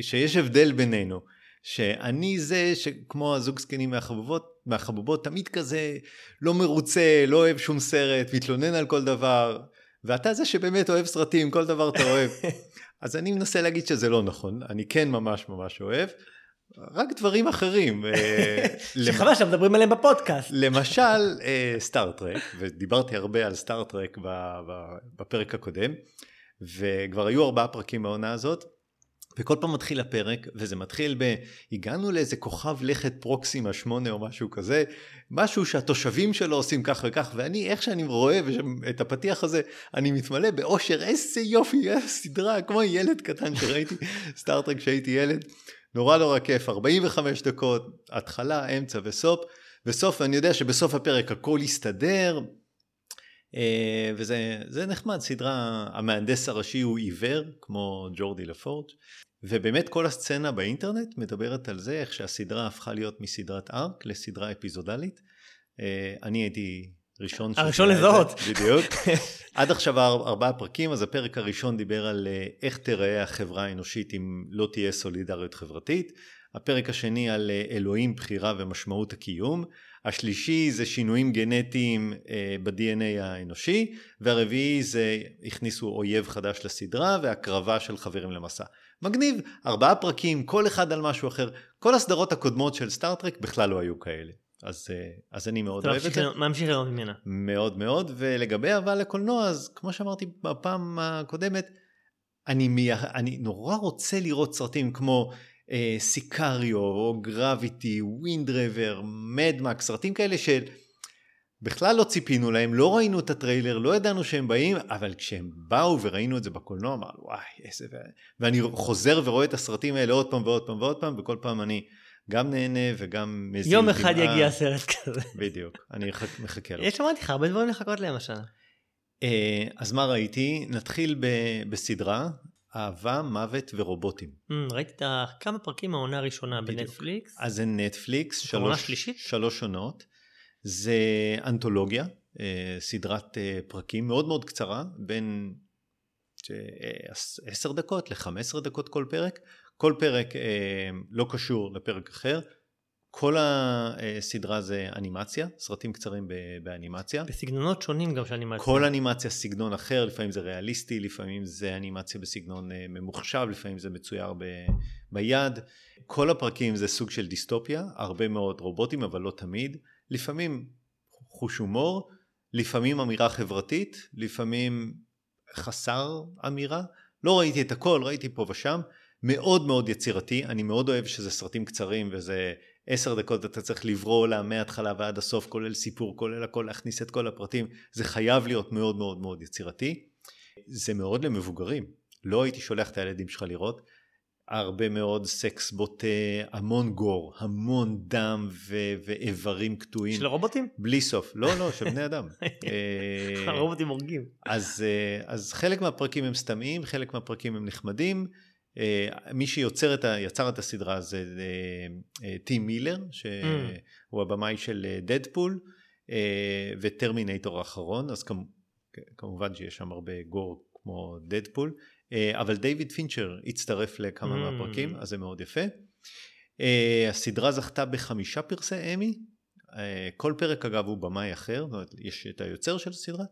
שיש הבדל בינינו, שאני זה שכמו הזוג זקנים מהחבובות, מהחבובות, תמיד כזה לא מרוצה, לא אוהב שום סרט, מתלונן על כל דבר, ואתה זה שבאמת אוהב סרטים, כל דבר אתה אוהב. אז אני מנסה להגיד שזה לא נכון, אני כן ממש ממש אוהב. רק דברים אחרים. אה, שחבל שאתם מדברים עליהם בפודקאסט. למשל Star Trek, ודיברתי הרבה על Star Trek בפרק הקודם, וכבר היו ארבעה פרקים בעונה הזאת, וכל פעם מתחיל הפרק, וזה מתחיל ב... הגענו לאיזה כוכב לכת פרוקסימה 8 או משהו כזה, משהו שהתושבים שלו עושים כך וכך, ואני, איך שאני רואה את הפתיח הזה, אני מתמלא באושר, איזה יופי, איזה סדרה, כמו ילד קטן שראיתי Star Trek כשהייתי ילד. נורא נורא כיף, 45 דקות, התחלה, אמצע וסוף, וסוף, אני יודע שבסוף הפרק הכל יסתדר, אה, וזה נחמד, סדרה, המהנדס הראשי הוא עיוור, כמו ג'ורדי לפורט, ובאמת כל הסצנה באינטרנט מדברת על זה, איך שהסדרה הפכה להיות מסדרת ארק לסדרה אפיזודלית. אה, אני הייתי ראשון הראשון לזהות. בדיוק. עד עכשיו ארבעה פרקים, אז הפרק הראשון דיבר על אה, איך תיראה החברה האנושית אם לא תהיה סולידריות חברתית. הפרק השני על אה, אלוהים, בחירה ומשמעות הקיום. השלישי זה שינויים גנטיים אה, ב-DNA האנושי. והרביעי זה הכניסו אויב חדש לסדרה והקרבה של חברים למסע. מגניב, ארבעה פרקים, כל אחד על משהו אחר. כל הסדרות הקודמות של סטארט-טרק בכלל לא היו כאלה. אז, אה, אז אני מאוד אוהב את זה. ממשיך לראות ממנה. מאוד מאוד, ולגבי אהבה לקולנוע, אז כמו שאמרתי בפעם הקודמת, אני, מי... אני נורא רוצה לראות סרטים כמו אה, Sicario, או Gravity, Wind River, Mad Max, סרטים כאלה של... בכלל לא ציפינו להם, לא ראינו את הטריילר, לא ידענו שהם באים, אבל כשהם באו וראינו את זה בקולנוע, אמרנו וואי איזה... ואני חוזר ורואה את הסרטים האלה עוד פעם ועוד פעם ועוד פעם, וכל פעם אני גם נהנה וגם מזיל יום אחד דמעה. יגיע סרט כזה. בדיוק, אני מחכה לו. יש אמרתי לך הרבה דברים לחכות להם השנה. אה, אז מה ראיתי? נתחיל בסדרה, אהבה, מוות ורובוטים. Mm, ראיתי את כמה פרקים מהעונה הראשונה בנטפליקס. אז זה נטפליקס, שלוש, שלוש עונות. זה אנתולוגיה, אה, סדרת אה, פרקים מאוד מאוד קצרה, בין עשר דקות לחמש עשרה דקות כל פרק. כל פרק אה, לא קשור לפרק אחר. כל הסדרה זה אנימציה, סרטים קצרים באנימציה. בסגנונות שונים גם של אנימציה. כל אנימציה סגנון אחר, לפעמים זה ריאליסטי, לפעמים זה אנימציה בסגנון אה, ממוחשב, לפעמים זה מצויר ב, ביד. כל הפרקים זה סוג של דיסטופיה, הרבה מאוד רובוטים אבל לא תמיד. לפעמים חוש הומור, לפעמים אמירה חברתית, לפעמים חסר אמירה. לא ראיתי את הכל, ראיתי פה ושם. מאוד מאוד יצירתי, אני מאוד אוהב שזה סרטים קצרים וזה עשר דקות אתה צריך לברוא לה מההתחלה ועד הסוף, כולל סיפור, כולל הכל, להכניס את כל הפרטים, זה חייב להיות מאוד מאוד מאוד יצירתי. זה מאוד למבוגרים, לא הייתי שולח את הילדים שלך לראות. הרבה מאוד סקס בוטה, המון גור, המון דם ו- ואיברים קטועים. של הרובוטים? בלי סוף. לא, לא, של בני אדם. אה, הרובוטים הורגים. אז, אה, אז חלק מהפרקים הם סתמיים, חלק מהפרקים הם נחמדים. אה, מי שיוצר את ה, יצר את הסדרה זה אה, אה, טים מילר, שהוא mm. הבמאי של דדפול, וטרמינטור האחרון, אז כמובן שיש שם הרבה גור כמו דדפול, אבל דיוויד פינצ'ר הצטרף לכמה mm. מהפרקים, אז זה מאוד יפה. הסדרה זכתה בחמישה פרסי אמי, כל פרק אגב הוא במאי אחר, זאת אומרת יש את היוצר של הסדרה,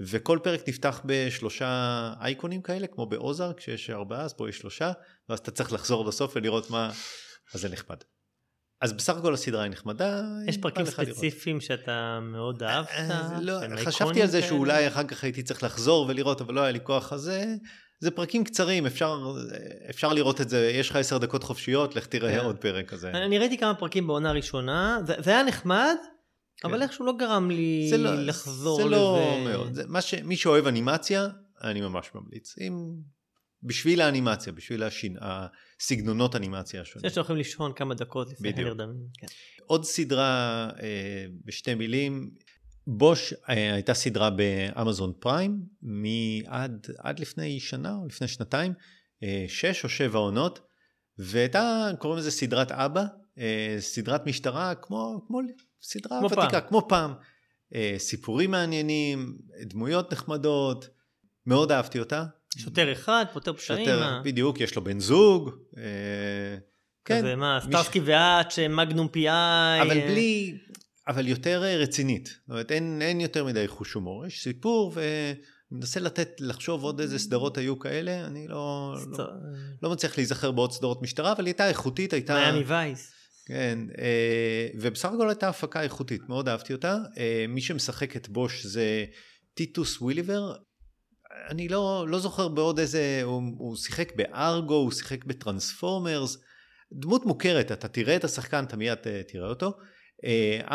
וכל פרק נפתח בשלושה אייקונים כאלה, כמו באוזר, כשיש ארבעה, אז פה יש שלושה, ואז אתה צריך לחזור בסוף ולראות מה, אז זה נחמד. אז בסך הכל הסדרה היא נחמדה. יש פרקים ספציפיים לראות. שאתה מאוד אהבת? אה, לא, חשבתי על זה שאולי אחר כך הייתי צריך לחזור ולראות, אבל לא היה לי כוח, אז זה פרקים קצרים, אפשר, אפשר לראות את זה, יש לך עשר דקות חופשיות, לך תראה yeah. כן. עוד פרק כזה. אני ראיתי כמה פרקים בעונה ראשונה, זה, זה היה נחמד, כן. אבל איכשהו לא גרם לי זה לא, לחזור זה לזה. זה לא מאוד, זה, ש, מי שאוהב אנימציה, אני ממש ממליץ. אם... בשביל האנימציה, בשביל השין, הסגנונות אנימציה השונים. זה שאתם הולכים לישון כמה דקות לפני הנרדמים. כן. עוד סדרה אה, בשתי מילים, בוש אה, הייתה סדרה באמזון פריים, מעד עד לפני שנה או לפני שנתיים, אה, שש או שבע עונות, והייתה, קוראים לזה סדרת אבא, אה, סדרת משטרה כמו, כמו סדרה כמו ותיקה, פעם. כמו פעם. אה, סיפורים מעניינים, דמויות נחמדות, מאוד אהבתי אותה. שוטר אחד, פותר פשעים. שוטר, מה? בדיוק, יש לו בן זוג. אה, כן. כזה מה, סטארסקי מש... ואץ', מגנום פי איי. אבל בלי, אבל יותר אה, רצינית. זאת אומרת, אין, אין יותר מדי חוש הומור. יש סיפור ומנסה לתת, לחשוב עוד איזה סדרות היו כאלה, אני לא, סט... לא, לא מצליח להיזכר בעוד סדרות משטרה, אבל היא הייתה איכותית, הייתה... מיאמי וייס. כן, אה, ובסך הכל הייתה הפקה איכותית, מאוד אהבתי אותה. אה, מי שמשחק את בוש זה טיטוס וויליבר, אני לא, לא זוכר בעוד איזה, הוא, הוא שיחק בארגו, הוא שיחק בטרנספורמרס, דמות מוכרת, אתה תראה את השחקן, אתה מיד אה, תראה אותו.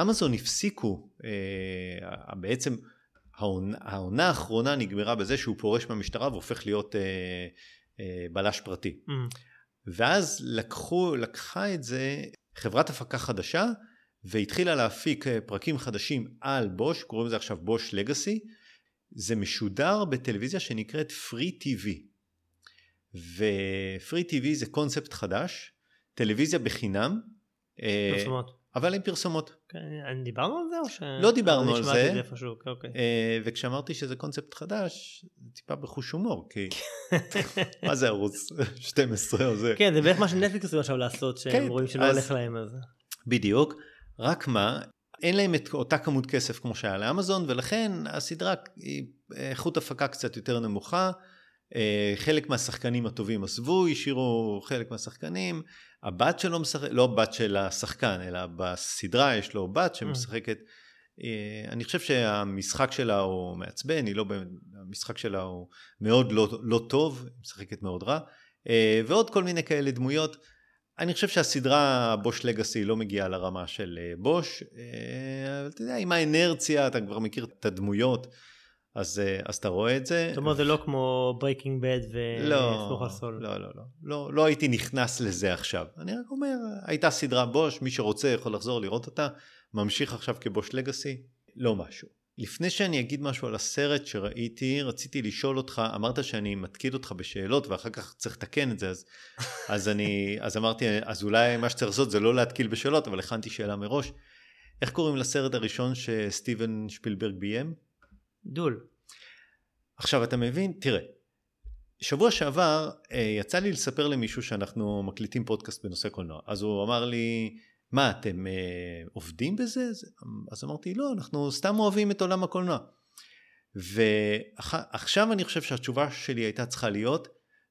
אמזון הפסיקו, בעצם העונה, העונה האחרונה נגמרה בזה שהוא פורש מהמשטרה והופך להיות בלש פרטי. Mm. ואז לקחו, לקחה את זה חברת הפקה חדשה, והתחילה להפיק פרקים חדשים על בוש, קוראים לזה עכשיו בוש לגאסי. זה משודר בטלוויזיה שנקראת Free TV. ו-Free TV זה קונספט חדש, טלוויזיה בחינם. אה, פרסומות. אבל עם פרסומות. כן, דיברנו על זה או ש... לא דיברנו על זה. איפשהו, אוקיי. אה, וכשאמרתי שזה קונספט חדש, טיפה בחוש הומור, כי מה זה ערוץ 12 או זה? כן, זה בערך מה שנטפליקס עושים עכשיו לעשות, שהם כן, רואים שלא הולך להם אז... בדיוק, רק מה, אין להם את אותה כמות כסף כמו שהיה לאמזון, ולכן הסדרה היא איכות הפקה קצת יותר נמוכה. אה, חלק מהשחקנים הטובים עזבו, השאירו חלק מהשחקנים. הבת שלו משחקת, לא הבת של השחקן, אלא בסדרה יש לו בת שמשחקת. אה, אני חושב שהמשחק שלה הוא מעצבן, היא לא, המשחק שלה הוא מאוד לא, לא טוב, היא משחקת מאוד רע. אה, ועוד כל מיני כאלה דמויות. אני חושב שהסדרה Bosch Legacy לא מגיעה לרמה של בוש, אבל אתה יודע, עם האינרציה, אתה כבר מכיר את הדמויות. אז, אה, אז אתה רואה את זה. זאת אומרת, זה לא כמו Breaking Bad וסמוך על סול. לא, לא, לא, לא. לא הייתי נכנס לזה עכשיו. אני רק אומר, הייתה סדרה בוש, מי שרוצה יכול לחזור לראות אותה. ממשיך עכשיו כבוש לגאסי, לא משהו. לפני שאני אגיד משהו על הסרט שראיתי, רציתי לשאול אותך, אמרת שאני מתקיד אותך בשאלות ואחר כך צריך לתקן את זה, אז, אז אני, אז אמרתי, אז אולי מה שצריך לעשות זה לא להתקיל בשאלות, אבל הכנתי שאלה מראש. איך קוראים לסרט הראשון שסטיבן שפילברג ביים? דול. עכשיו אתה מבין, תראה, שבוע שעבר אה, יצא לי לספר למישהו שאנחנו מקליטים פודקאסט בנושא קולנוע, אז הוא אמר לי, מה אתם אה, עובדים בזה? אז אמרתי, לא, אנחנו סתם אוהבים את עולם הקולנוע. ועכשיו אני חושב שהתשובה שלי הייתה צריכה להיות,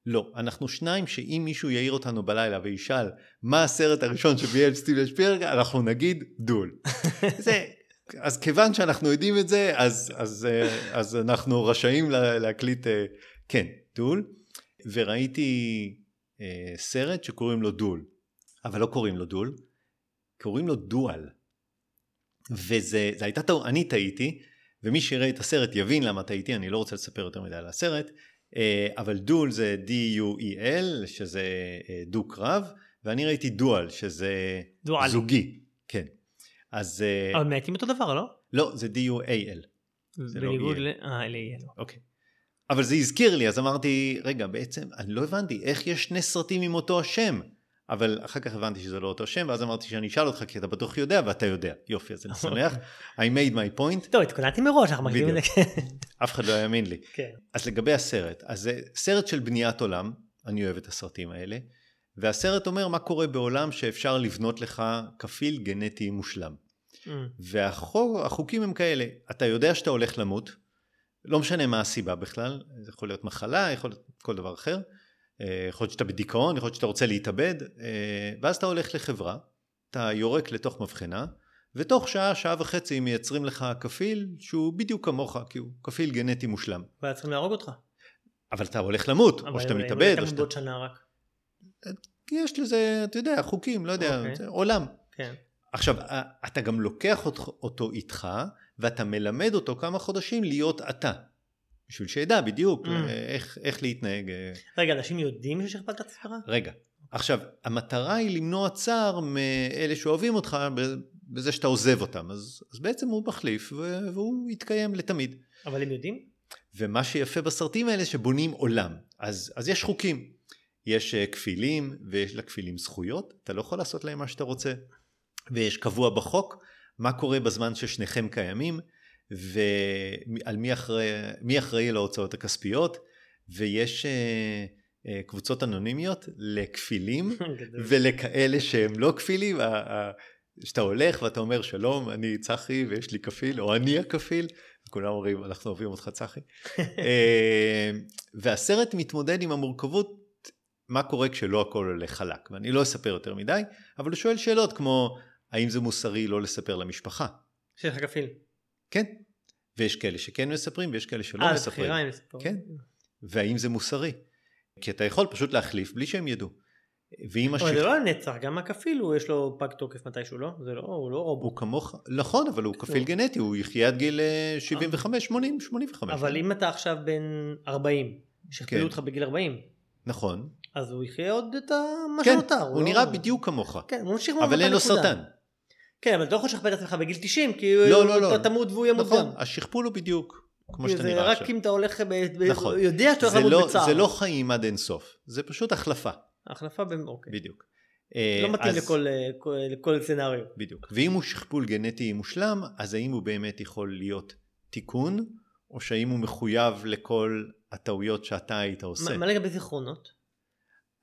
לא, אנחנו שניים שאם מישהו יעיר אותנו בלילה וישאל מה הסרט הראשון שביים סטיבן שפירג, אנחנו נגיד דול. זה אז כיוון שאנחנו יודעים את זה, אז, אז, אה, אז אנחנו רשאים לה, להקליט, אה, כן, דול, וראיתי אה, סרט שקוראים לו דול, אבל לא קוראים לו דול, קוראים לו דואל. וזה הייתה טעות, אני טעיתי, ומי שיראה את הסרט יבין למה טעיתי, אני לא רוצה לספר יותר מדי על הסרט, אבל דול זה D-U-E-L, שזה דו קרב, ואני ראיתי דואל, שזה דואל. זוגי, כן. אז... אה, אבל מעטים אותו דבר, לא? לא, זה D-U-A-L. זה לא בניגוד ל... אה, ל-A-L. אוקיי. אבל זה הזכיר לי, אז אמרתי, רגע, בעצם, אני לא הבנתי, איך יש שני סרטים עם אותו השם? אבל אחר כך הבנתי שזה לא אותו שם, ואז אמרתי שאני אשאל אותך, כי אתה בטוח יודע, ואתה יודע. יופי, אז אני שמח. I made my point. טוב, התכוננתי מראש, אנחנו מקדימים את זה. אף אחד לא יאמין לי. כן. אז לגבי הסרט, אז זה סרט של בניית עולם, אני אוהב את הסרטים האלה, והסרט אומר מה קורה בעולם שאפשר לבנות לך כפיל גנטי מושלם. Mm. והחוקים הם כאלה, אתה יודע שאתה הולך למות, לא משנה מה הסיבה בכלל, זה יכול להיות מחלה, יכול להיות כל דבר אחר, אה, יכול להיות שאתה בדיכאון, יכול להיות שאתה רוצה להתאבד, אה, ואז אתה הולך לחברה, אתה יורק לתוך מבחנה, ותוך שעה, שעה וחצי מייצרים לך כפיל שהוא בדיוק כמוך, כי הוא כפיל גנטי מושלם. והיה צריכים להרוג אותך. אבל אתה הולך למות, או שאתה מתאבד, או שאתה... אבל שנה רק. יש לזה, אתה יודע, חוקים, לא יודע, okay. אוקיי. עולם. כן. עכשיו, אתה גם לוקח אותו איתך, ואתה מלמד אותו כמה חודשים להיות אתה. בשביל שידע בדיוק mm. איך, איך להתנהג. אה. רגע, אנשים יודעים ששכפלת את הספרה? רגע. עכשיו, המטרה היא למנוע צער מאלה שאוהבים אותך בזה שאתה עוזב אותם. אז, אז בעצם הוא מחליף והוא יתקיים לתמיד. אבל הם יודעים? ומה שיפה בסרטים האלה שבונים עולם. אז, אז יש חוקים. יש אה, כפילים ויש לכפילים זכויות, אתה לא יכול לעשות להם מה שאתה רוצה. ויש קבוע בחוק מה קורה בזמן ששניכם קיימים ועל מי אחראי, מי אחראי להוצאות הכספיות ויש uh, uh, קבוצות אנונימיות לכפילים ולכאלה שהם לא כפילים, שאתה הולך ואתה אומר שלום אני צחי ויש לי כפיל או אני הכפיל. כולם אומרים אנחנו אוהבים אותך צחי. אה, והסרט מתמודד עם המורכבות מה קורה כשלא הכל הולך חלק ואני לא אספר יותר מדי אבל הוא שואל שאלות כמו האם זה מוסרי לא לספר למשפחה? שיש לך כפיל. כן. ויש כאלה שכן מספרים ויש כאלה שלא אה, מספרים. לבחירה הם מספרים. כן. והאם זה מוסרי? כי אתה יכול פשוט להחליף בלי שהם ידעו. ואם אבל זה. לא לנצח, גם הכפיל הוא יש לו פג תוקף מתישהו, לא? זה לא, הוא לא רובוט. הוא כמוך, נכון, אבל הוא כפיל גנטי, הוא יחיה עד גיל אה, 75, 80, 85. אבל אם אתה עכשיו בן 40, שכפלו כן. אותך בגיל 40, נכון. אז הוא יחיה עוד את מה כן, שנותר. הוא לא- נראה בדיוק כמוך. כן, הוא ממשיך אבל אין לו מאותה נקודה. סרטן. כן, אבל אתה לא יכול לשכפל את עצמך בגיל 90, כי לא, לא, לא. אתה תמות והוא ימות נכון, גם. השכפול הוא בדיוק כמו שאתה זה נראה רק עכשיו. אם אתה הולך, ב- נכון. יודע שאתה הולך למות לא- בצער. זה לא חיים עד אינסוף, זה פשוט החלפה, החלפה ב... אוקיי. בדיוק. לא אה, מתאים אז- לכל, אה, כל- לכל סצנריו. בדיוק. ואם הוא שכפול גנטי מושלם, אז האם הוא באמת יכול להיות תיקון, או שהאם הוא מחויב לכל הטעויות שאתה היית עושה? מה לגבי זיכרונות?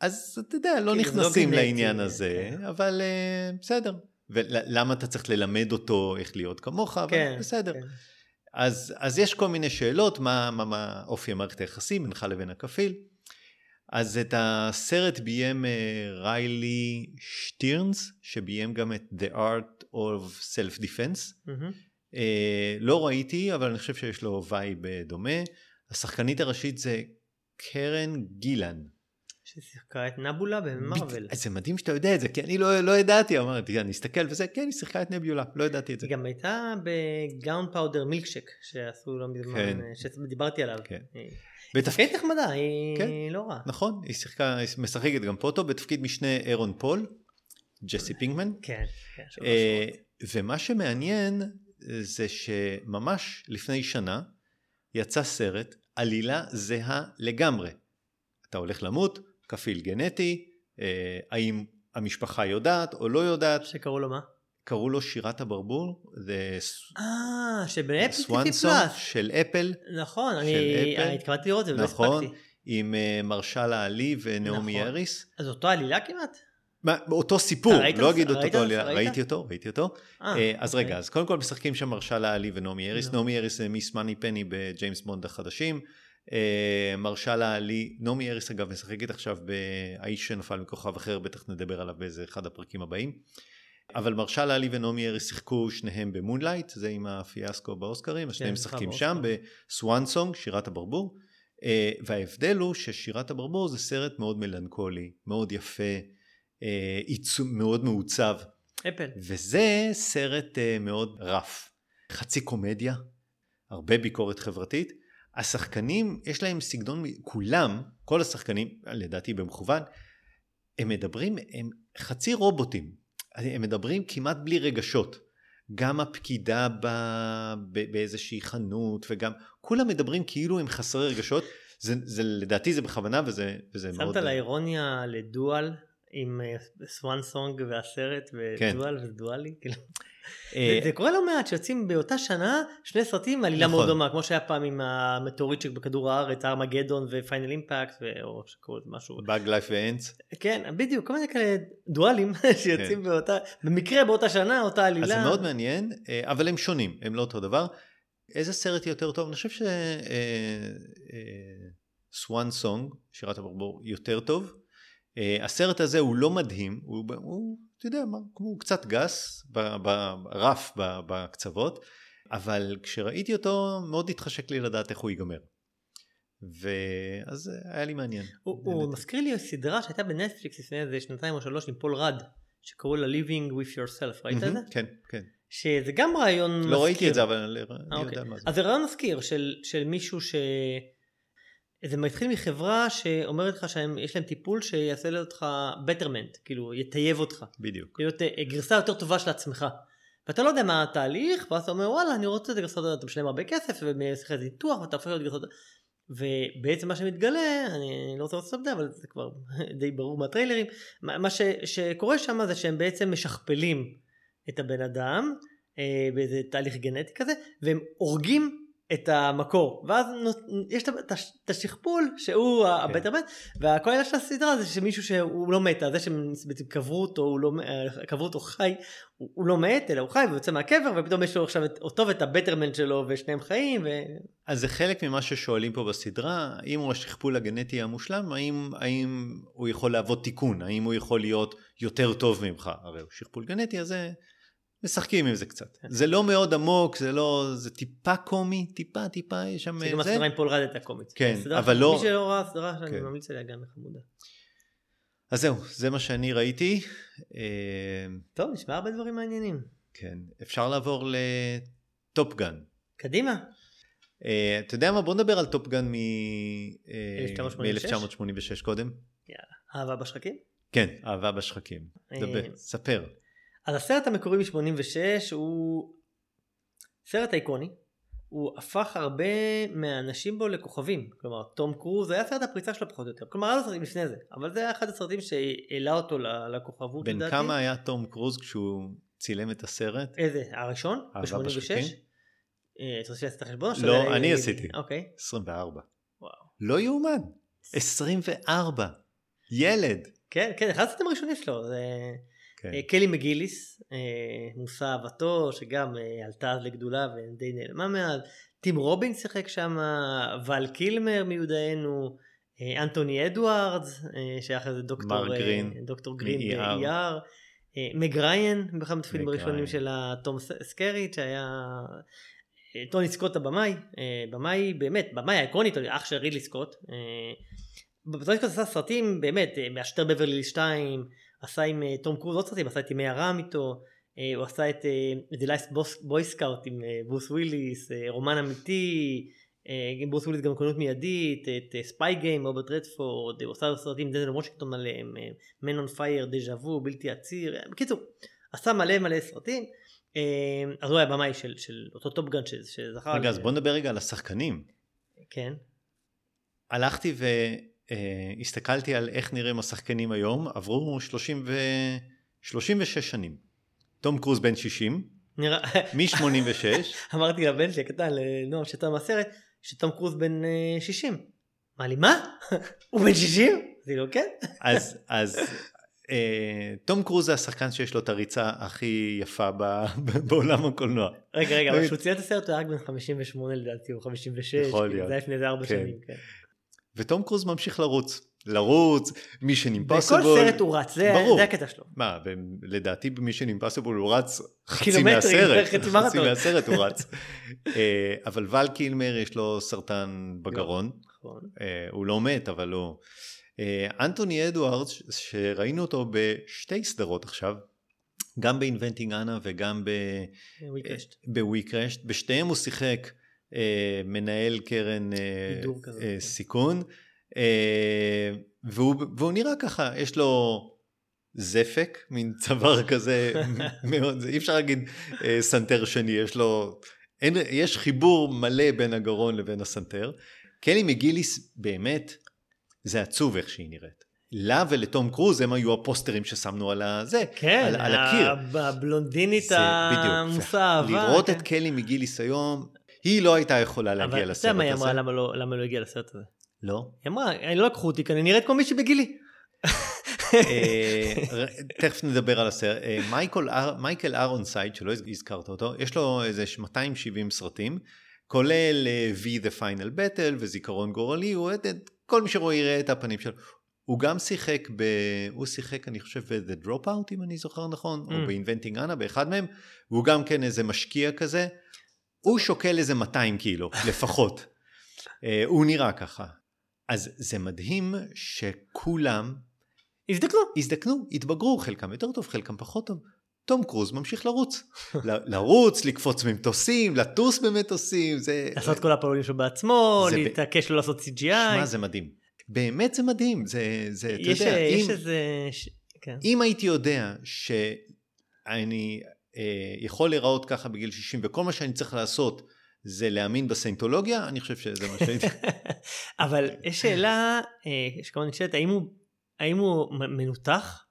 אז אתה יודע, לא נכנסים לעניין הזה, כן. אבל אה, בסדר. ולמה אתה צריך ללמד אותו איך להיות כמוך, אבל כן, בסדר. כן. אז, אז יש כל מיני שאלות, מה, מה, מה אופי המערכת היחסים בינך לבין הכפיל. אז את הסרט ביים אה, ריילי שטירנס, שביים גם את The Art of Self-Defense. מהמם. אה, לא ראיתי, אבל אני חושב שיש לו vibe דומה. השחקנית הראשית זה קרן גילן. ששיחקה את נבולה במארוול. זה מדהים שאתה יודע את זה, כי אני לא, לא ידעתי, אמרתי, אני אסתכל וזה, כן, היא שיחקה את נביולה, לא ידעתי את זה. היא גם הייתה ב Gunpowder Milkshake שעשו לא מזמן, כן. אה, שדיברתי עליו. כן. היא בתפקיד, נחמדה, היא כן. לא רעה. נכון, היא שיחקה, היא משחקת גם פה טוב, בתפקיד משנה אהרון פול, ג'סי פינגמן. כן, כן, אה. ומה שמעניין זה שממש לפני שנה יצא סרט, עלילה זהה לגמרי. אתה הולך למות, כפיל גנטי, אה, האם המשפחה יודעת או לא יודעת, שקראו לו מה? קראו לו שירת הברבור, זה אה, שבאפל סונג פלאס. של אפל, נכון, של אני התכוונתי לראות את זה ולא נכון, הספקתי. עם אה, מרשל העלי ונעמי נכון. אריס. אז אותו עלילה כמעט? מה, אותו סיפור, לא אגיד אותו, ראית? עלילה, ראית? ראיתי אותו, ראיתי אותו. אה, אה, אז אוקיי. רגע, אז קודם כל משחקים שם מהרשלה עלי ונעמי האריס. לא. נעמי האריס זה Miss Moneypenny בג'יימס בונד החדשים. אה, מהרשלה עלי, נעמי האריס אגב משחקת עכשיו ב"האיש שנפל מכוכב אחר", בטח נדבר עליו באיזה אחד הפרקים הבאים. אבל מהרשלה עלי ונעמי האריס שיחקו שניהם ב Moonlight, זה עם הפיאסקו באוסקרים, אז שניהם זכה משחקים. שם ב Swan Song, שירת הברבור. אה, וההבדל הוא ששירת הברבור זה סרט מאוד מלנכולי, מאוד יפה, אה, מאוד מעוצב. אפל. וזה סרט מאוד רף. חצי קומדיה, הרבה ביקורת חברתית. השחקנים, יש להם סגנון, כולם, כל השחקנים, לדעתי במכוון, הם מדברים, הם חצי רובוטים. הם מדברים כמעט בלי רגשות. גם הפקידה ב, ב, באיזושהי חנות וגם כולם מדברים כאילו הם חסרי רגשות. זה, זה לדעתי זה בכוונה וזה, וזה מאוד... שמת לאירוניה ל Dual עם Swan Song והסרט כן. ו Dual וזה דואלי? אה, זה- זה קורה לא מעט שיוצאים באותה שנה שני סרטים עם עלילה נכון. מאוד דומה כמו שהיה פעם עם המטאורית שבכדור הארץ ארמגדון ו Final Impact או משהו Bug's Life ו Antz. כן בדיוק כל מיני כאלה דואלים שיוצאים כן. באותה במקרה באותה שנה אותה עלילה אז זה מאוד מעניין, אה, אבל הם שונים, הם לא אותו דבר. איזה סרט יותר טוב? אני חושב ש Swan Song, שירת הברבור, יותר טוב. אה, הסרט הזה הוא לא מדהים, הוא, הוא אתה יודע מה, הוא קצת גס, ברף ב- בקצוות, אבל כשראיתי אותו מאוד התחשק לי לדעת איך הוא ייגמר. ואז היה לי מעניין. הוא, הוא מזכיר לי סדרה שהייתה בנטפליקס לפני איזה שנתיים או שלוש עם פול רד שקראו לה Living with yourself ראית את זה? כן, כן. שזה גם רעיון מזכיר. לא ראיתי את זה, אבל אני אה, יודע אוקיי. מה זה. אז זה רעיון מזכיר של, של מישהו ש... זה מתחיל מחברה שאומרת לך שיש להם טיפול שיעשה אותך betterment, כאילו יטייב אותך, בדיוק. להיות אה, גרסה יותר טובה של עצמך. ואתה לא יודע מה התהליך, ואז אתה אומר וואלה אני רוצה את הגרסה הזאת, אתה משלם הרבה כסף ועושים לך איזה ניתוח ואתה הופך להיות גרסה הזאת. ובעצם מה שמתגלה, אני לא רוצה להרוס את זה, אבל זה כבר די ברור מהטריילרים, מה מה ש, שקורה שם זה שהם בעצם משכפלים את הבן אדם אה, באיזה תהליך גנטי כזה, והם הורגים את המקור, ואז יש את השכפול שהוא ה- כן. הבית הבית, והכל העניין של הסדרה זה שמישהו שהוא לא מת, זה שהם בעצם קברו אותו, הוא לא, קברו אותו חי, הוא, הוא לא מת, אלא הוא חי ויוצא מהקבר, ופתאום יש לו עכשיו את, אותו ואת הבטרמנט שלו, ושניהם חיים, ו... אז זה חלק ממה ששואלים פה בסדרה, האם הוא השכפול הגנטי המושלם, האם, האם הוא יכול להוות תיקון, האם הוא יכול להיות יותר טוב ממך, הרי הוא שכפול גנטי, אז זה, משחקים עם זה קצת. כן. זה לא מאוד עמוק, זה לא, זה טיפה קומי, טיפה טיפה, יש שם זה גם. הסדרה עם פול רד הייתה קומית. כן, אבל לא- מי שלא ראה סדרה שאני כן. ממליץ עליה גם חמודה. אז זהו, זה מה שאני ראיתי. אה, טוב, נשמע הרבה דברים מעניינים. כן, אפשר לעבור ל Top Gun. קדימה. אה, אתה יודע מה? בוא נדבר על Top Gun מ... 1986? מ-1986 קודם. אהבה בשחקים. כן, אהבה בשחקים. דבר, אה, ספר. אז הסרט המקורי מ-86 הוא סרט איקוני. הוא הפך הרבה מהאנשים בו לכוכבים. כלומר, תום קרוז, זה היה סרט הפריצה שלו פחות או יותר. כלומר, היה לו סרטים לפני זה, אבל זה היה אחד הסרטים שהעלה אותו לכוכבות, בן לדעתי. כמה היה תום קרוז כשהוא צילם את הסרט? איזה? הראשון? אהבה ב-86? בשחקים? אה, אתה רוצה לעשות את החשבון? לא, אני עשיתי. אוקיי. 24. וואו. לא יאומן. 24. ילד. כן, כן, אחד הסרטים הראשונים שלו. זה... כן. אה, קלי מגיליס, אה, מושא אהבתו, שגם אה, עלתה אז לגדולה ודי נעלמה מאז. טים רובין שיחק שם, ול קילמר מיודענו, אנטוני אדוארדס, שהיה אחרי זה דוקטור גרין, דוקטור גרין מ-ER. ב-ER. אה, מג ריין, באחד התפקידים הראשונים. של תום סקריט, שהיה טוני סקוט הבמאי, במאי באמת, במאי האיקונית, אח של רידלי סקוט. טוני סקוט עשה סרטים באמת, מאשטר בברלי 2, עשה עם אה, תום קרוז עוד סרטים, עשה את ימי הרם איתו, אה, הוא עשה את אה, The Last Boy Scout עם ברוס וויליס, רומן אמיתי, עם ברוס וויליס גם קונות מיידית, את ספיי גיים, רוברט רדפורד, הוא עשה סרטים דנדל וושינגטון עליהם, Man on Fire, דז'ה וו, בלתי עציר, בקיצור, עשה מלא מלא סרטים, אז הוא היה במאי של, של אותו Top Gun ש- שזכה, רגע, אז בוא נדבר רגע על השחקנים. כן, הלכתי והסתכלתי על איך נראים השחקנים היום, עברו 30 ו... 36 שנים. תום קרוז בן 60, נראה, מ-86, אמרתי לבן שלי הקטן, לנועם שיצא מהסרט, שתום קרוז בן אה, 60. אמר לי, מה? הוא בן 60? אמרתי לו, כן. אז, אז אה, תום קרוז זה השחקן שיש לו את הריצה הכי יפה ב, בעולם הקולנוע. רגע, רגע, אבל. כשהוא ציין את הסרט הוא היה רק בן 58 לדעתי, או 56, יכול כאילו, להיות. זה היה לפני איזה 4 כן. שנים, כן. ותום קרוז ממשיך לרוץ. לרוץ, מישן בכל אימפסיבול. סרט הוא רץ, זה ברור. זה הקטע שלו. מה, לדעתי במישן אימפסיבול הוא רץ חצי מהסרט. חצי מרתון. מהסרט הוא רץ. אה, אבל ול קילמר יש לו סרטן בגרון. נכון. אה, הוא לא מת, אבל הוא... אה, אנטוני אדוארדס, שראינו אותו בשתי סדרות עכשיו, גם באינבנטינג אנה וגם. בוויקרשט, בשתיהם הוא שיחק מנהל קרן אה, אה, כן. סיכון, אה, והוא, והוא נראה ככה, יש לו זפק, מין צוואר כזה, מאוד, אי אפשר להגיד אה, סנטר שני, יש לו, אין, יש חיבור מלא בין הגרון לבין הסנטר. קלי מגיליס באמת, זה עצוב איך שהיא נראית. לה ולתום קרוז הם היו הפוסטרים ששמנו על הזה, כן, על, על הקיר. ה- הבלונדינית. המושא אהבה. לראות כן. את קלי מגיליס היום, היא לא הייתה יכולה אבל להגיע אתה יודע לסרט מה היא אמרה הזה. למה לא- למה לא הגיעה לסרט הזה? לא. היא אמרה, "אני לא לקחו אותי כי אני נראית כמו מישהי בגילי. אה, תכף נדבר על הסרט. אה, מייקל אר- מייקל אהרונסייד, שלא הזכרת אותו, יש לו איזה 270 סרטים, כולל אה, V The Final Battle וזיכרון גורלי, הוא את- כל מי שרואה יראה את הפנים שלו. הוא גם שיחק ב... הוא שיחק, אני חושב, ב-The Dropout, אם אני זוכר נכון, או Mm. ב-Inventing Anna, באחד מהם, והוא גם כן איזה משקיע כזה. הוא שוקל איזה 200 קילו, לפחות. אה, הוא נראה ככה. אז זה מדהים שכולם הזדקנו. הזדקנו, התבגרו, חלקם יותר טוב, חלקם פחות טוב. תום קרוז ממשיך לרוץ. לרוץ, לקפוץ ממטוסים, לטוס במטוסים, זה... לעשות כל הפעולים שלו בעצמו, להתעקש לא לעשות CGI. שמע, זה מדהים. באמת זה מדהים, זה, זה אתה יודע, יש אם, איזה... כן. אם הייתי יודע שאני אה, יכול להיראות ככה בגיל 60 וכל מה שאני צריך לעשות זה להאמין בסיינטולוגיה, אני חושב שזה מה שהייתי... אבל יש שאלה אה, שכמובן נשאלת, האם הוא, האם הוא מנותח,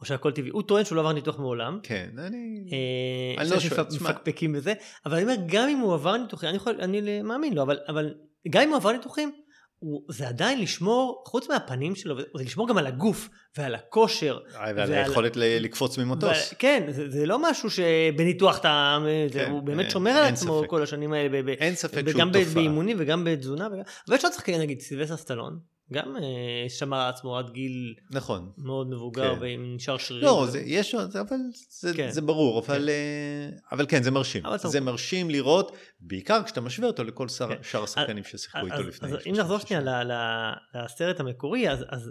או שהכל טבעי? הוא טוען שהוא לא עבר ניתוח מעולם. כן, אני... אה, אני לא שואל, תשמע. מפקפקים בזה, אבל אני אומר, גם אם הוא עבר ניתוחים, אני, יכול, אני מאמין לו, אבל, אבל גם אם הוא עבר ניתוחים, הוא, זה עדיין לשמור, חוץ מהפנים שלו, זה לשמור גם על הגוף ועל הכושר. ועל ועל- היכולת לקפוץ ממטוס. כן, זה, זה לא משהו שבניתוח אתה, זה, כן, הוא באמת אין- שומר על עצמו ספק. כל השנים האלה, ב- ב- אין ספק שהוא תופעה. באימונים וגם בתזונה, וגם- אבל יש עוד שחקנים, נגיד סילבסטר סטלון, גם אה, שמר על עצמו עד גיל נכון. מאוד מבוגר כן. ונשאר שרירי. לא, זה, יש עוד, אבל זה, כן. זה ברור, אבל, אה, אבל כן, זה מרשים. אבל. זה מרשים לראות, בעיקר כשאתה משווה אותו לכל שר, כן. שאר השחקנים ששיחקו איתו אז, לפני. אז אם 30 נחזור שנייה. ל- ל- לסרט המקורי, אז, אז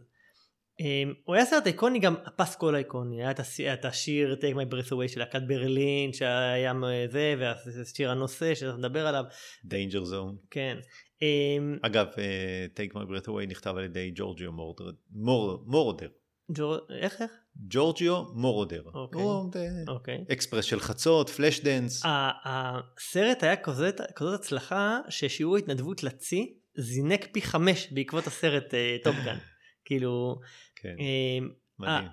um, הוא היה סרט איקוני גם הפסקול האיקוני, היה את, הס, את השיר Take My Breath Away של להקת ברלין, שהיה זה, והשיר הנושא שאתה מדבר עליו, Danger Zone. כן. Um, אגב, אה, Take My Breath Away נכתב על ידי ג'ורג'יו מורודר. איך איך? ג'ורג'יו מורדר. אוקיי. אה, אוקיי. אקספרס של חצות, פלאש דנס. הסרט היה כזאת, הצלחה ששיעור ההתנדבות לצי זינק פי חמש בעקבות הסרט Top Gun. כאילו, כן, אמ, מדהים.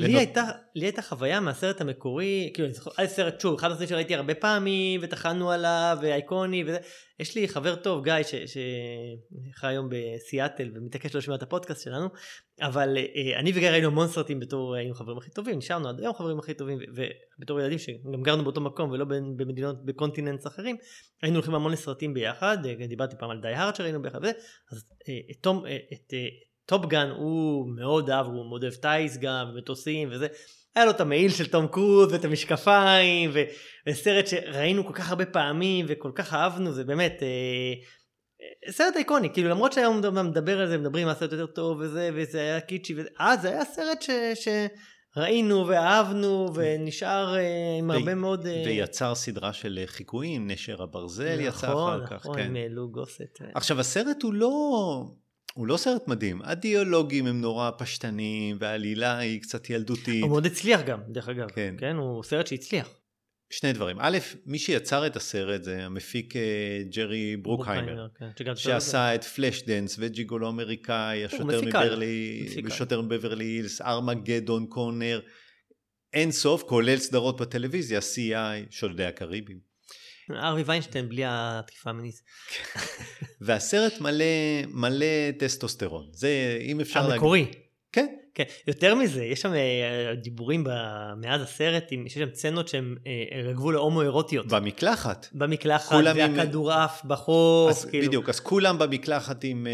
אה, ונות- הייתה, לי הייתה חוויה מהסרט המקורי, כאילו, אני זוכר, היה סרט, שוב, אחד הסרטים שראיתי הרבה פעמים, וטחנו עליו, ואייקוני, וזה, יש לי חבר טוב, גיא, שחי היום בסיאטל, ומתעקש לא לשמוע את הפודקאסט שלנו, אבל אה, אני וגיא ראינו המון סרטים בתור, היינו חברים הכי טובים, נשארנו עד היום חברים הכי טובים, ובתור ילדים שגם גרנו באותו מקום, ולא במדינות, ב continents אחרים, היינו הולכים המון לסרטים ביחד, אה, דיברתי פעם על Die Hard שראינו ביחד, וזה, אז אה, את אה, את אה, Top Gun הוא מאוד אהב, הוא מאוד אוהב טייס גם, ומטוסים וזה. היה לו את המעיל של תום קרוז ואת המשקפיים, ו- וסרט שראינו כל כך הרבה פעמים וכל כך אהבנו, זה באמת אה, אה, סרט איקוני, כאילו למרות שהיום מדבר- על זה, מדברים על סרט יותר טוב וזה, וזה היה קיצ'י, וזה, אה זה היה סרט ש... שראינו ואהבנו ונשאר אה, עם ו- הרבה מאוד... אה, ויצר סדרה של חיקויים, נשר הברזל יצא נכון, אחר כך. נכון, כן. עם אה, לו גוסט. אה. עכשיו הסרט הוא לא, הוא לא סרט מדהים, הדיאלוגים הם נורא פשטניים והעלילה היא קצת ילדותית. הוא מאוד הצליח גם, דרך אגב. כן. כן, הוא סרט שהצליח. שני דברים, א', מי שיצר את הסרט זה המפיק אה, ג'רי ברוקהיימר, כן, שגם שעשה את פלאש דנס וג'יגולו אמריקאי, השוטר מבברלי, מפיקאי. שוטר בברלי הילס, ארמגדון, Con Air, אין סוף, כולל סדרות בטלוויזיה, CI, שודדי הקריבים. ארווי ויינשטיין בלי התקיפה המינית. והסרט מלא, מלא טסטוסטרון, זה אם אפשר להגיד. המקורי. כן, כן, יותר מזה, יש שם אה, דיבורים מאז הסרט, שיש שם סצנות שהן אה, על הגבול ההומואירוטיות. במקלחת. במקלחת, כולם עם- והכדורעף בחוף, אז כאילו. בדיוק, אז כולם במקלחת עם, אה,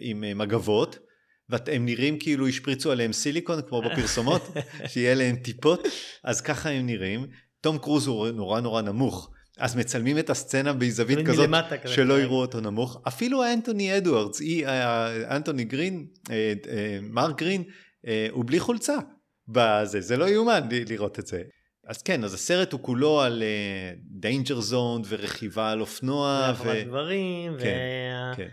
עם מגבות, והם נראים כאילו השפריצו עליהם סיליקון כמו בפרסומות, שיהיה להם טיפות, אז ככה הם נראים. תום קרוז הוא נורא נורא נמוך, אז מצלמים את הסצנה בזווית כזאת, כזה, שלא כן. יראו אותו נמוך. אפילו אנטוני אדוארדס, אי- אה, אנטוני גרין, אה, אה, מרק גרין, אה, הוא בלי חולצה. בזה, זה לא יאומן לראות את זה. אז כן, אז הסרט הוא כולו על Danger Zone ורכיבה על אופנוע. והרחבת דברים, כן, וה- כן.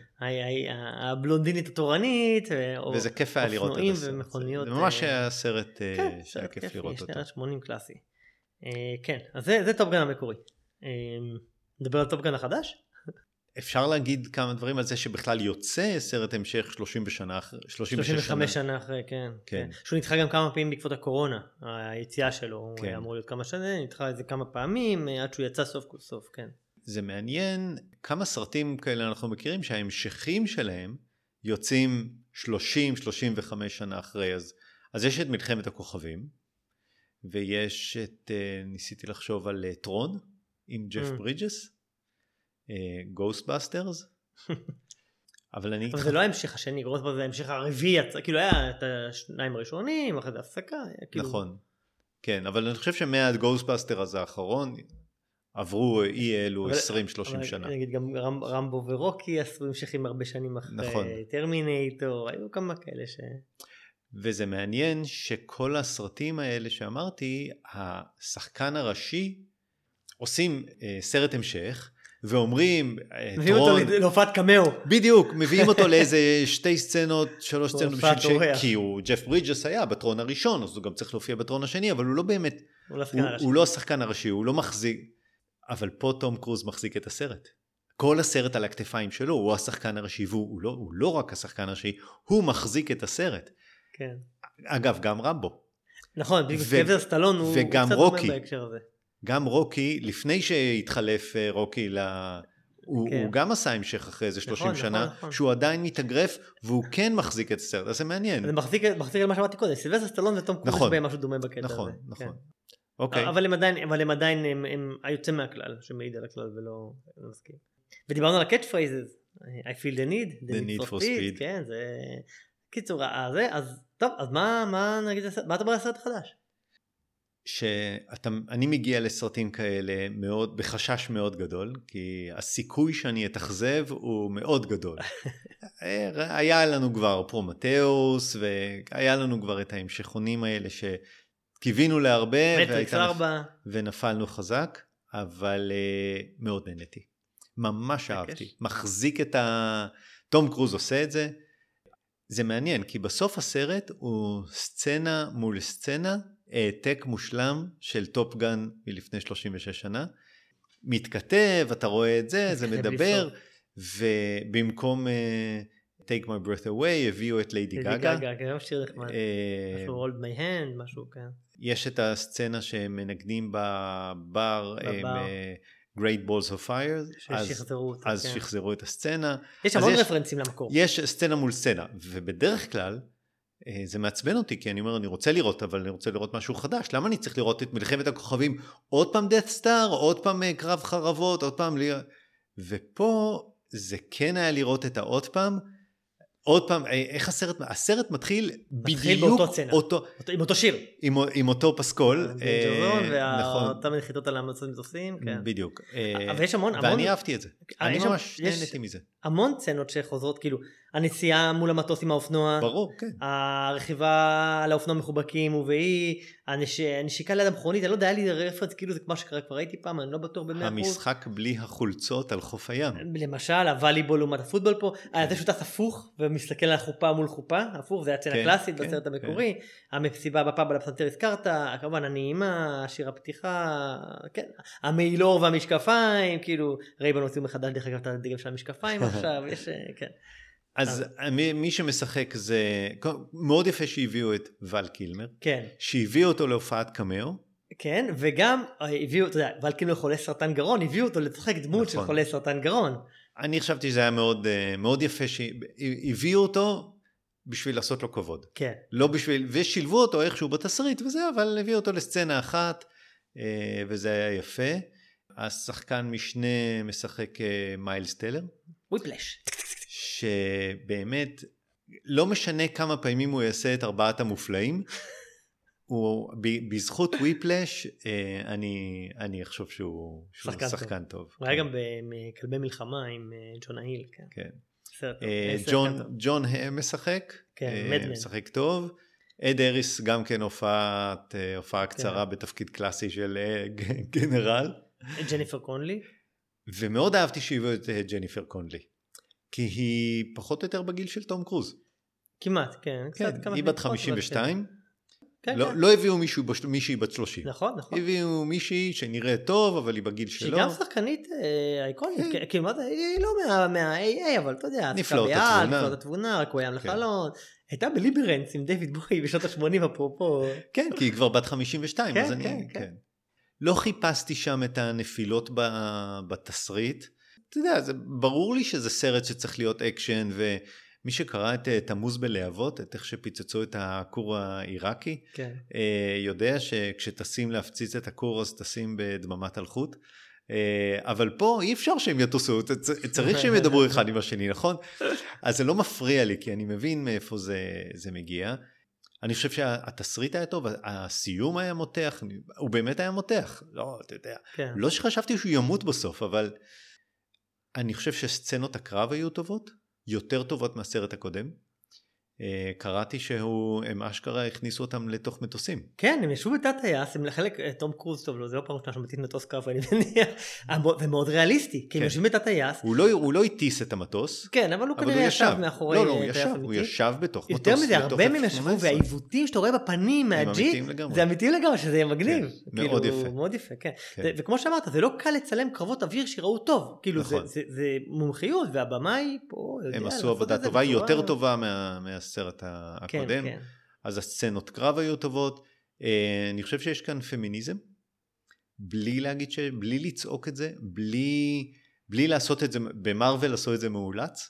הבלונדינית התורנית, ו- וזה כיף היה לראות את אופנועים הסרט. ומכוניות. זה ממש אה, היה סרט אה, כן, שהיה סרט כיף לראות אותו. שנות 80 קלאסי. כן, אז זה, זה Top Gun המקורי. אה, נדבר על Top Gun החדש? אפשר להגיד כמה דברים על זה שבכלל יוצא סרט המשך 30 בשנה, אחרי- 36 שנה. 35 שנה אחרי, כן. כן. כן. שהוא נדחה גם כמה פעמים בעקבות הקורונה, היציאה שלו, הוא כן. היה אמור להיות כמה שנים, נדחה איזה כמה פעמים, אה, עד שהוא יצא סוף כל סוף, כן. זה מעניין כמה סרטים כאלה אנחנו מכירים שההמשכים שלהם יוצאים 30-35 שנה אחרי. אז, אז יש את מלחמת הכוכבים, ויש את, אה, ניסיתי לחשוב על אה, טרון עם ג'ף Mm. ברידג'ס, Ghostbusters, אבל אני אבל זה לא ההמשך השני, Ghostbusters זה ההמשך הרביעי, כאילו היה את השניים הראשונים, אחרי זה הפסקה, כאילו... נכון. כן, אבל אני חושב שמאז Ghostbuster הזה האחרון, עברו אי אלו אבל- 20-30 אבל שנה. נגיד גם רמ, רמבו ורוקי עשו המשכים הרבה שנים אחרי, נכון. Terminator, היו כמה כאלה ש... וזה מעניין שכל הסרטים האלה שאמרתי, השחקן הראשי עושים אה, סרט המשך, ואומרים, אה, מביאים אותו טרון, להופעת קמאו. בדיוק, מביאים אותו לאיזה שתי סצנות, שלוש סצנות, בשביל ש... כי הוא, ג'ף ברידג'ס היה בטרון הראשון, אז הוא גם צריך להופיע בטרון השני, אבל הוא לא באמת, הוא לא הוא, שחקן הראשי. הוא לא השחקן הראשי, הוא לא מחזיק, אבל פה תום קרוז מחזיק את הסרט. כל הסרט על הכתפיים שלו, הוא השחקן הראשי, והוא הוא לא, הוא לא רק השחקן הראשי, הוא מחזיק את הסרט. כן. אגב, גם רמבו. נכון, בדיוק ו- סטלון הוא וגם הוא קצת רוקי. דומה בהקשר הזה. גם רוקי, לפני שהתחלף אה, רוקי ל... הוא, כן. הוא גם עשה המשך אחרי איזה 30 נכון, שנה, נכון, נכון. שהוא עדיין מתאגרף, והוא כן מחזיק את הסרט, אז זה מעניין. זה מחזיק מחזיק על מה שאמרתי קודם, סילבסטר סטלון קרוז נכון. יש בהם משהו דומה בקטע הזה. נכון, כן. נכון. אוקיי, אבל הם עדיין, אבל הם עדיין, הם, הם היוצא מהכלל, שמעיד על הכלל ולא לא מסכים. ודיברנו על ה catch phrases, I feel the need, The need for speed. כן, זה... קיצור, אה, זה, אז טוב, אז מה, מה נגיד, מה אתה אומר על הסרט החדש? שאני מגיע לסרטים כאלה מאוד, בחשש מאוד גדול, כי הסיכוי שאני אתאכזב הוא מאוד גדול. היה לנו כבר פרומטאוס, והיה לנו כבר את ההמשכונים האלה שקיווינו להרבה, ונפלנו חזק, אבל uh, מאוד נהניתי. ממש אהבתי. מחזיק את ה... תום קרוז עושה את זה. זה מעניין, כי בסוף הסרט הוא סצנה מול סצנה, העתק מושלם של טופ גאן מלפני 36 שנה. מתכתב, אתה רואה את זה, זה מדבר, ובמקום uh, Take My Breath Away הביאו את ליידי גגה. ליידי גגה, כן, שיר נחמד. משהו Hold My Hand, משהו כן. יש את הסצנה שהם מנגנים בבר, בבר. Great Balls of Fire, ששחזרו אותה, אז כן. שחזרו את הסצנה. יש המון רפרנסים למקור. יש סצנה מול סצנה, ובדרך כלל אה, זה מעצבן אותי, כי אני אומר, אני רוצה לראות, אבל אני רוצה לראות משהו חדש. למה אני צריך לראות את מלחמת הכוכבים עוד פעם death star, עוד פעם אה, קרב חרבות, עוד פעם... ופה זה כן היה לראות את העוד פעם. עוד פעם, אה, איך הסרט, הסרט מתחיל בדיוק באותו סצנה. אותו, אותו- עם אותו שיר. עם, עם אותו פסקול. אה, נכון, ואותן נחיתות על המטוסים מטוסים, כן. בדיוק. אה, אבל יש המון, המון, ואני אהבתי את זה. אה, אני ממש נהניתי מזה. המון סצנות שחוזרות, כאילו, הנסיעה מול המטוס עם האופנוע, ברור, כן. הרכיבה על האופנוע מחובקים הוא והיא, הנש... הנשיקה ליד המכונית, אני לא יודע, היה לי רפרנס, כאילו זה כמו שקרה, כבר ראיתי פעם, אני לא בטוח במאה אחוז. המשחק בלי החולצות על חוף הים. למשל, הווליבול לעומת הפוטבול פה, אה, זה שהוא טס הפוך ומסתכל על החופה מול חופה, הפוך, זה הסצנה כן, הקלאסית כן, בסרט כן. המקורי, המסיבה בפאב על הפסנתר הזכרת, כמובן הנעימה, שיר הפתיחה, כן, המעיל עור והמשקפיים, כאילו, Ray-Ban הוציאו מחדש דרך אגב את הדגם של המשקפיים עכשיו, יש, כן. אז מי, מי שמשחק זה מאוד יפה שהביאו את ול קילמר, כן, שהביאו אותו להופעת קמאו, כן, וגם אה, הביאו, אתה יודע, ולקינר חולה סרטן גרון, הביאו אותו לשחק דמות של נכון. חולה סרטן גרון. אני חשבתי שזה היה מאוד, אה, מאוד יפה שהביאו אותו בשביל לעשות לו כבוד. כן, לא בשביל, ושילבו אותו איכשהו בתסריט וזה, אבל הביאו אותו לסצנה אחת, אה, וזה היה יפה. השחקן משנה משחק מיילס טלר, וויפלש. שבאמת, לא משנה כמה פעמים הוא יעשה את ארבעת המופלאים, הוא, ב- בזכות וויפלש, אה, אני, אני אחשוב שהוא, שחקן שחקן, טוב. הוא היה גם בכלבי מלחמה עם אה, ג'ון ההיל, כן. כן. אה, ג'ון. ג'ון משחק, כן. משחק טוב. אד אריס גם כן הופעת, הופעה כן. קצרה בתפקיד קלאסי של גנרל. ג'ניפר קונלי. ומאוד אהבתי שהביאו את אה, ג'ניפר קונלי. כי היא פחות או יותר בגיל של תום קרוז. כמעט, כן. כן, קצת כמה היא בת פחות, אבל 52, כן, לא, כן. לא הביאו מישהו, מישהי בת 30. נכון, נכון. הביאו מישהי שנראית טוב, אבל היא בגיל שהיא שלו. גם שחקנית אה, אייקונית, כן. כן, מה זה, היא לא מה- מה-AA, אבל אתה יודע, נפלאות התבונה. נפלאות התבונה, רק הוא כן. לחלון. הייתה בליברנס עם דיוויד בוי בשנות ה-80 אפרופו. כן, כי היא כבר בת 52, כן, אז אני... כן, כן, כן. לא חיפשתי שם את הנפילות ב- בתסריט. אתה יודע, זה ברור לי שזה סרט שצריך להיות אקשן, ומי שקרא את תמוז בלהבות, את איך שפיצצו את הכור העיראקי, כן. אה, יודע שכשטסים להפציץ את הכור אז טסים בדממת אלחוט. אה, אבל פה אי אפשר שהם יטוסו, צריך שהם ידברו אחד עם השני, נכון? אז זה לא מפריע לי, כי אני מבין מאיפה זה, זה מגיע. אני חושב שהתסריט היה טוב, הסיום היה מותח, הוא באמת היה מותח, לא, אתה יודע. כן. לא שחשבתי שהוא ימות בסוף, אבל אני חושב שסצנות הקרב היו טובות, יותר טובות מהסרט הקודם. אה, קראתי שהם אשכרה הכניסו אותם לתוך מטוסים. כן, הם ישבו בתת טייס, הם לחלק, אה, תום קרוז, טוב, לא, זה לא פעם ראשונה שמטיס מטוס קרב, אני מניח, המ- זה מאוד ריאליסטי, כי הם כן. יושבים בתת טייס, הוא לא, הוא לא הטיס את המטוס, כן, אבל הוא כנראה ישב. מאחורי לא, לא, הוא אה, טייס ישב, אמיתי. בתוך מטוס. יותר מזה, הרבה מהם ישבו, F-18. והעיוותים שאתה רואה בפנים לגמרי. זה אמיתי לגמרי, שזה יהיה מגניב. כן, מאוד כאילו, יפה. מאוד יפה, כן. כן. וכמו שאמרת, זה לא קל לצלם קרבות אוויר שראו טוב. כאילו, זה- נכון. מומחיות, והבמאי פה הם עשו עבודה טובה, בצורה- יותר טובה מה, מהסרט כן, הקודם. כן. אז הסצנות קרב היו טובות. אה, אני חושב שיש כאן פמיניזם, בלי להגיד ש... בלי לצעוק את זה, בלי, בלי לעשות את זה, במרוויל עשו את זה מאולץ.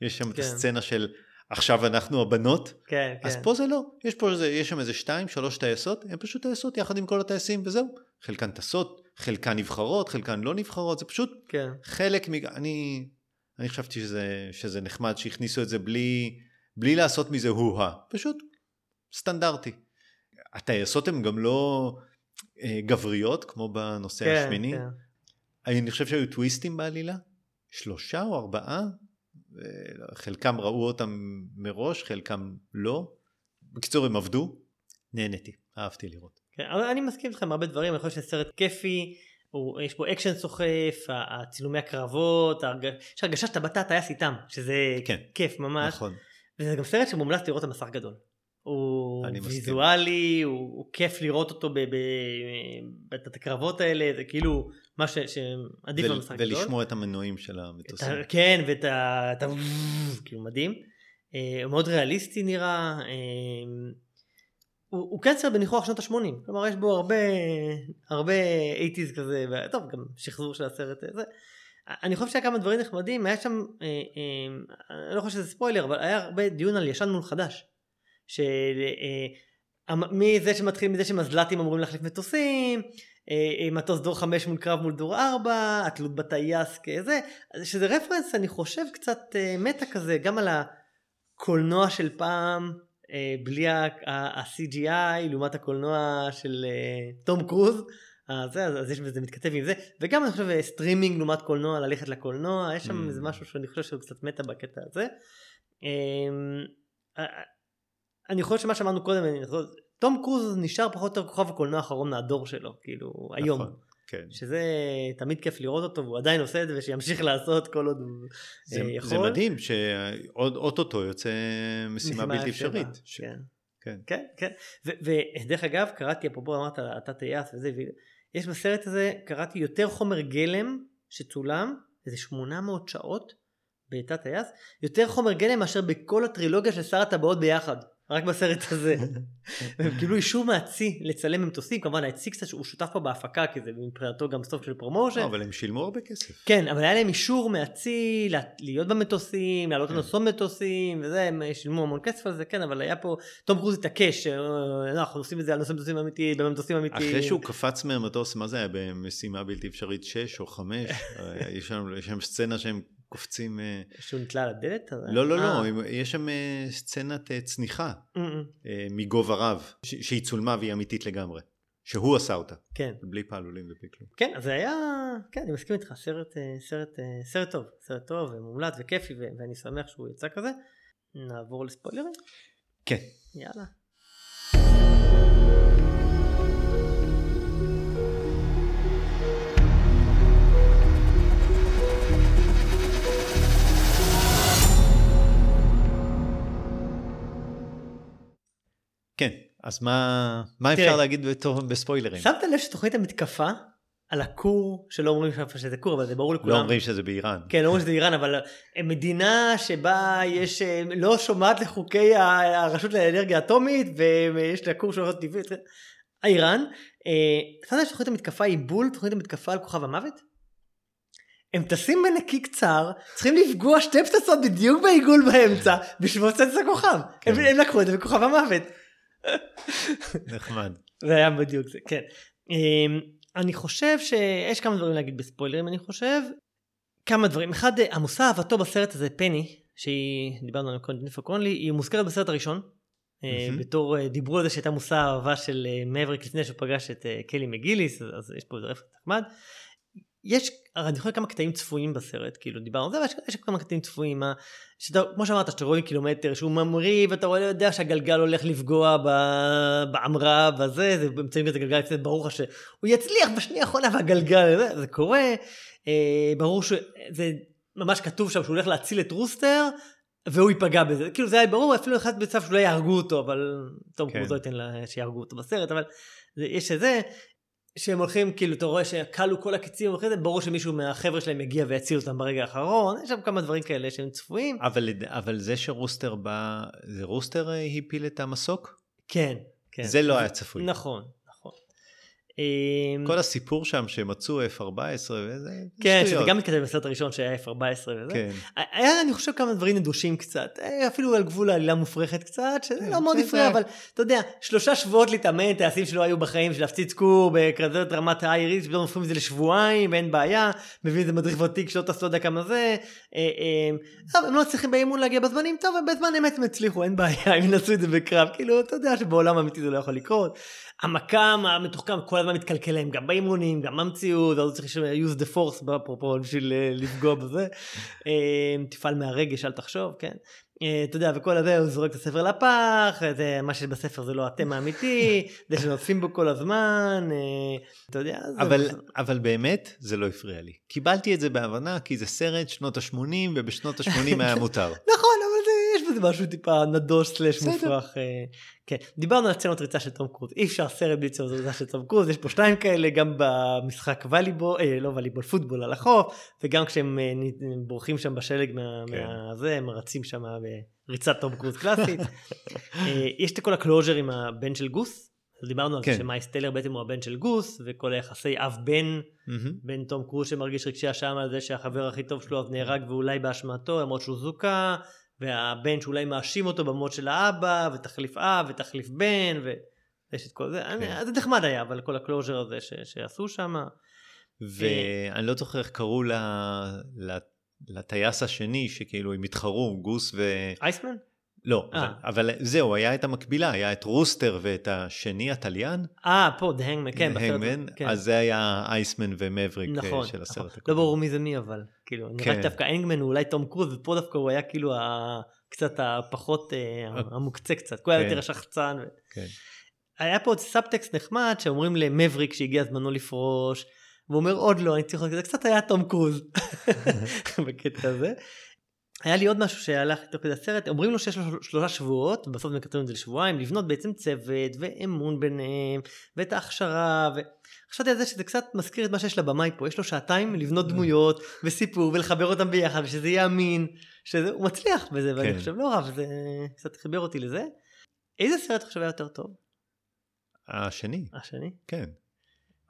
יש שם את כן. הסצנה של עכשיו אנחנו הבנות, כן, אז כן. פה זה לא, יש פה איזה, יש שם איזה שתיים, שלוש טייסות, הן פשוט טייסות יחד עם כל הטייסים וזהו. חלקן טסות, חלקן נבחרות, חלקן לא נבחרות, זה פשוט כן. חלק מ... אני, אני חשבתי שזה, שזה נחמד שהכניסו את זה בלי, בלי לעשות מזה הו-הא, פשוט סטנדרטי. הטייסות הן גם לא אה, גבריות כמו בנושא כן, השמיני. כן. אני חושב שהיו טוויסטים בעלילה, שלושה או ארבעה, חלקם ראו אותם מראש, חלקם לא. בקיצור הם עבדו, נהניתי, אהבתי לראות. כן, אני מסכים איתך עם הרבה דברים, אני חושב שזה סרט כיפי, הוא, יש בו אקשן סוחף, הצילומי הקרבות. יש הרגשה שאתה באת טס איתם, שזה כן. כיף ממש, נכון. וזה גם סרט שמומלץ לראות במסך גדול. הוא. ויזואלי, הוא, הוא כיף לראות אותו ב- ב- ב- הקרבות האלה, זה כאילו מה ש- שעדיף ול- במסך גדול. ולשמוע את המנועים של המטוסים. ה- כן, ואת ה... את ה... כאילו מדהים. אה, הוא מאוד ריאליסטי נראה. אה, הוא, הוא כן סרט בניחוח שנות ה-80, כלומר יש בו הרבה, הרבה 80's כזה, טוב גם שחזור של הסרט הזה. אני חושב שהיה כמה דברים נחמדים, היה שם, אה, אה, אני לא חושב שזה ספוילר, אבל היה הרבה דיון על ישן מול חדש. של אה, מזה שמתחיל מזה שמזל"טים אמורים להחליף מטוסים, אה, אה, מטוס דור 5 מול קרב מול דור 4, התלות בטייס כזה, שזה reference אני חושב קצת אה, meta כזה, גם על הקולנוע של פעם, אה, בלי ה-CGI לעומת הקולנוע של אה, תום קרוז. אז זה, אז יש בזה מתכתב עם זה, וגם אני חושב אה, סטרימינג לעומת קולנוע, ללכת לקולנוע, יש שם Mm. איזה משהו שאני חושב שהוא קצת meta בקטע הזה. אמ, אה, אני חושב שמה שאמרנו קודם, אני חושב, תום קרוז נשאר פחות או יותר כוכב הקולנוע האחרון מהדור שלו, כאילו היום. נכון, כן. שזה תמיד כיף לראות אותו והוא עדיין עושה את זה ושימשיך לעשות כל עוד הוא זה, אה, זה יכול. מדהים שעוד אוטוטו יוצא משימה בלתי אפשרית. ש- כן. כן. כן, כן. ודרך אגב, קראתי, אפרופו אמרת, אתה טייס וזה, יש בסרט הזה, קראתי יותר חומר גלם שצולם, איזה 800 שעות בתא טייס, יותר חומר גלם מאשר בכל הטרילוגיה של שר הטבעות ביחד. רק בסרט הזה. והם קיבלו אישור מהצי לצלם במטוסים, כמובן הצי קצת הוא שותף פה בהפקה, כי זה מבחינתו גם סוג של promotion. לא, אבל הם שילמו הרבה כסף. כן, אבל היה להם אישור מהצי לה- להיות במטוסים, לעלות כן. לנושאות מטוסים, וזה, הם שילמו המון כסף על זה, כן, אבל היה פה, תום קרוז התעקש, אה, לא, אנחנו עושים את זה על נושאת מטוסים אמיתיים, במטוסים אמיתיים. אחרי שהוא קפץ מהמטוס, מה זה היה במשימה בלתי אפשרית 6 או 5? יש שם- יש שם סצנה שהם קופצים... אה, שהוא נתלה על הדלת? לא, לא, אה, לא, הם- יש שם אה, סצנת אה, צניחה אה, אה, אה, מגובה רב, שהיא צולמה והיא אמיתית לגמרי. שהוא עשה אותה, כן, בלי פעלולים ובלי כלום. כן, זה היה, כן, אני מסכים איתך, סרט, אה, סרט, אה, סרט טוב, סרט טוב ומומלץ וכיפי, ואני שמח שהוא יצא כזה. נעבור לספוילרים? כן. יאללה. כן, אז מה, מה תראה. אפשר להגיד בתור, בספוילרים? שמת לב שתוכנית המתקפה על הכור, שלא אומרים שזה כור, אבל זה ברור לכולם. לא אומרים שזה באיראן. כן, לא אומרים שזה איראן, אבל אה, מדינה שבה יש, אה, לא שומעת לחוקי הרשות לאנרגיה אטומית, ויש לה כור אורות טבעי. איראן, אה, אתה יודע שתוכנית המתקפה היא בול תוכנית המתקפה על כוכב המוות? הם טסים בנקי קצר, צריכים לפגוע שתי פצצות בדיוק בעיגול באמצע, בשביל לפוצץ את הכוכב. כן. הם, הם לקחו את זה בכוכב המוות. נחמד. זה היה בדיוק זה, כן. אמ, אני חושב שיש כמה דברים להגיד בספוילרים, אני חושב. כמה דברים. אחד, המושא אהבתו בסרט הזה, פני, שהיא, דיברנו קודם, ג'ניפר קונלי, היא מוזכרת בסרט הראשון. אה. בתור, אה, דיברו על זה שהייתה מושא האהבה של אה, מבריק לפני שהוא פגש את אה, קלי מגיליס, אז, אז יש פה איזה רפת נחמד. יש, אני חושב כמה קטעים צפויים בסרט, כאילו דיברנו על זה, אבל יש, יש כמה קטעים צפויים, מה- שאתה, כמו שאמרת, שאתה רואה קילומטר, שהוא ממריא, ואתה רואה, יודע שהגלגל הולך לפגוע ב- בעמרה, בזה, זה באמצעים כזה גלגל לפני, ברור לך שהוא יצליח בשנייה האחרונה והגלגל, זה, זה קורה, אה, ברור שזה ממש כתוב שם שהוא הולך להציל את רוסטר, והוא ייפגע בזה, כאילו זה היה ברור, אפילו אחד בצו שאולי יהרגו אותו, אבל תום כן. קרוז לא ייתן לה שיהרגו אותו בסרט, אבל זה, יש את זה. שהם הולכים, כאילו, אתה רואה שכלו כל הקיצים, ואחרי זה ברור שמישהו מהחבר'ה שלהם יגיע ויציל אותם ברגע האחרון, יש שם כמה דברים כאלה שהם צפויים. אבל, אבל זה שרוסטר בא, זה רוסטר אה, הפיל את המסוק? כן, כן. זה לא היה צפוי. נכון, כל הסיפור שם שמצאו F-14 וזה, כן, שזה. גם מתכתב בסרט הראשון שהיה F-14 וזה. כן. היה אני חושב כמה דברים נדושים קצת, אה, אפילו על גבול העלילה מופרכת קצת, שזה כן, לא מאוד זה- הפריע, זה- אבל אתה יודע, שלושה שבועות להתאמן, טייסים שלא היו בחיים, של להפציץ כור בכזאת רמת האייריס, פתאום הופכים את זה לשבועיים, אין בעיה, מביאים איזה מדריך ותיק שלא טס לא יודע כמה זה, אה, טוב, הם לא צריכים באימון להגיע בזמנים, טוב, בזמן אמת הם הצליחו, אין בעיה, הם ינסו את זה בקרב, כאילו, אתה יודע שבעולם האמיתי זה לא יכול לקרות. המכ"ם המתוחכם כל הזמן מתקלקל להם, גם באימונים, גם במציאות, אז צריך ש- use the force, אפרופו, בשביל אה, לפגוע בזה. אה, תפעל מהרגש, אל תחשוב, כן. אה, אתה יודע, וכל הזה, הוא זורק את הספר לפח, זה, מה שבספר זה לא התמה האמיתי, זה שנוספים בו כל הזמן, אתה יודע, זה... אבל, אבל באמת זה לא הפריע לי. קיבלתי את זה בהבנה כי זה סרט שנות ה-80 ובשנות ה-80 היה מותר. נכון, אבל זה, יש בזה משהו טיפה נדוש בסדר. מופרך. אה, כן, דיברנו על סצנות ריצה של תום קרוז, אי אפשר סרט בלי סצנות ריצה של תום קרוז, יש פה שניים כאלה, גם במשחק volleyball, אה, לא volleyball, football על החוף, וגם כשהם אה, בורחים שם בשלג מה... כן. מהזה, הם רצים שם בריצת תום קרוז קלאסית. אה, יש את כל ה closure עם הבן של גוס, אז דיברנו על זה כן. שמיילס טלר בעצם הוא הבן של גוס, וכל היחסי אב בן מהמם. בין תום קרוז שמרגיש רגשי אשם על זה שהחבר הכי טוב שלו אז נהרג ואולי באשמתו למרות שהוא זוכה והבן שאולי מאשים אותו במות של האבא ותחליף אב ותחליף בן ויש את כל זה. אני- כן. זה נחמד היה אבל כל ה closure הזה ש- שעשו שם. ואני לא זוכר איך קראו לטייס השני שכאילו הם התחרו גוס ו... אייסמן? לא, אה. אבל, אבל זהו היה את המקבילה היה את רוסטר ואת השני הטליין, אה פה דה הנגמן כן. בסרט- הנגמן, כן. אז זה היה אייסמן ומבריק אה, נכון, של נכון. הסרט לא הקודם. ברור מי זה מי אבל כאילו נראה כן. לי דווקא הנגמן הוא אולי תום קרוז ופה דווקא הוא היה כאילו ה- קצת הפחות אה, המוקצה קצת, הוא היה כן. יותר השחצן. ו- כן. היה פה עוד סאבטקסט נחמד שאומרים למבריק שהגיע זמנו לפרוש והוא אומר עוד לא אני צריך זה קצת היה תום קרוז בקטע הזה. היה לי עוד משהו שהלך תוך כדי הסרט אומרים לו שיש לו שלושה שבועות בסוף מקצרים את זה לשבועיים לבנות בעצם צוות ואמון ביניהם ואת ההכשרה וחשבתי על זה שזה קצת מזכיר את מה שיש לבמאי פה יש לו שעתיים לבנות דמויות וסיפור ולחבר אותם ביחד ושזה יהיה אמין שזה הוא מצליח בזה ואני כן. חושב לא רע וזה קצת חיבר אותי לזה. איזה סרט חושב היה יותר טוב? השני, השני? כן.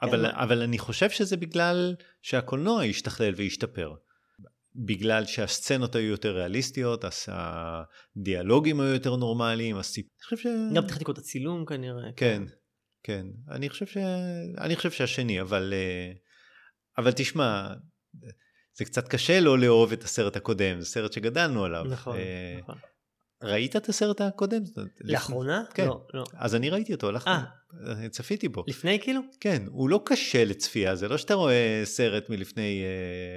אבל, מה- אבל אני חושב שזה בגלל שהקולנוע השתכלל והשתפר. בגלל שהסצנות היו יותר ריאליסטיות, הס- הדיאלוגים היו יותר נורמליים, הסיפ... אני חושב ש... גם טכניקות הצילום כנראה. כן, כן. אני חושב, ש... אני חושב שהשני, אבל, אה, אבל תשמע, זה קצת קשה לא לאהוב את הסרט הקודם, זה סרט שגדלנו עליו. נכון, אה, נכון. ראית את הסרט הקודם? לאחרונה? כן. לא, לא. אז אני ראיתי אותו, הלכתי, אה. צפיתי בו. לפני כאילו? כן, הוא לא קשה לצפייה, זה לא שאתה רואה סרט מלפני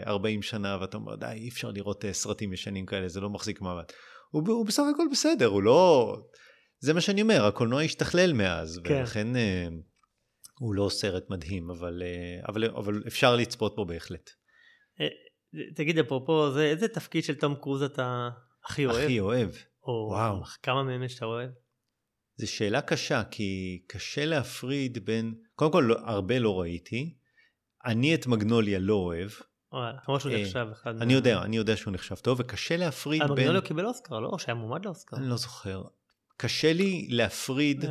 אה, 40 שנה ואתה אומר, די, אי אפשר לראות אה, סרטים ישנים כאלה, זה לא מחזיק מעמד. הוא, הוא בסך הכל בסדר, הוא לא... זה מה שאני אומר, הקולנוע השתכלל מאז, כן. ולכן אה, הוא לא סרט מדהים, אבל, אה, אבל, אבל אפשר לצפות בו בהחלט. תגיד אפרופו זה איזה תפקיד של תום קרוז אתה הכי אוהב? הכי אוהב. או וואו. כמה מהם שאתה אוהב? זו שאלה קשה, כי קשה להפריד בין... קודם כל, לא, הרבה לא ראיתי. אני את מגנוליה לא אוהב. וואלה, למרות שהוא אה, נחשב אחד. אני יודע, אני יודע שהוא נחשב טוב, וקשה להפריד אה, בין... מגנוליה קיבל אוסקר, לא? או שהיה מועמד לאוסקר? אני לא זוכר. קשה לי להפריד לי.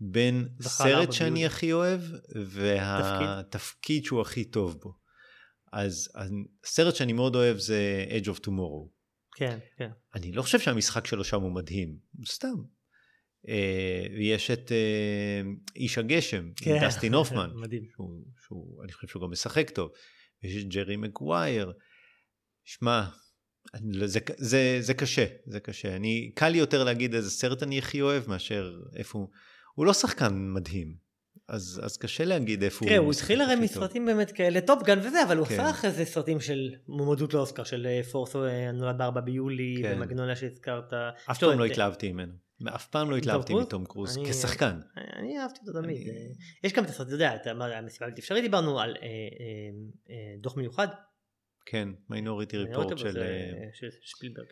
בין סרט שאני. הכי אוהב והתפקיד שהוא הכי טוב בו. אז הסרט שאני מאוד אוהב זה Edge of Tomorrow. כן, כן. אני לא חושב שהמשחק שלו שם הוא מדהים, סתם. אה, ויש את אה, איש הגשם, כן. דסטין הופמן, מדהים. שהוא, שהוא, אני חושב שהוא גם משחק טוב. ויש את ג'רי מגווייר. שמע, לא- זה, זה, זה קשה, זה קשה. אני, קל לי יותר להגיד איזה סרט אני הכי אוהב מאשר איפה הוא. הוא לא שחקן מדהים, אז, אז קשה להגיד איפה תראה, הוא התחיל הרי. מסרטים באמת כאלה טופ גן וזה, אבל הוא כן. עשה אחרי זה סרטים של מועמדות לאוסקר, של אה, פורסט אה, נולד בארבע ביולי, כן. ומגנוליה שהזכרת. אף פעם לא התלהבתי ממנו. אף פעם לא התלהבתי? מתום קרוז, כשחקן. אני אהבתי אותו תמיד. יש גם את הסרט, אתה יודע, את המשימה בלתי אפשרית דיברנו על אה, אה, אה, דוח מיוחד. כן, Minority Report אותו של... שפילברג,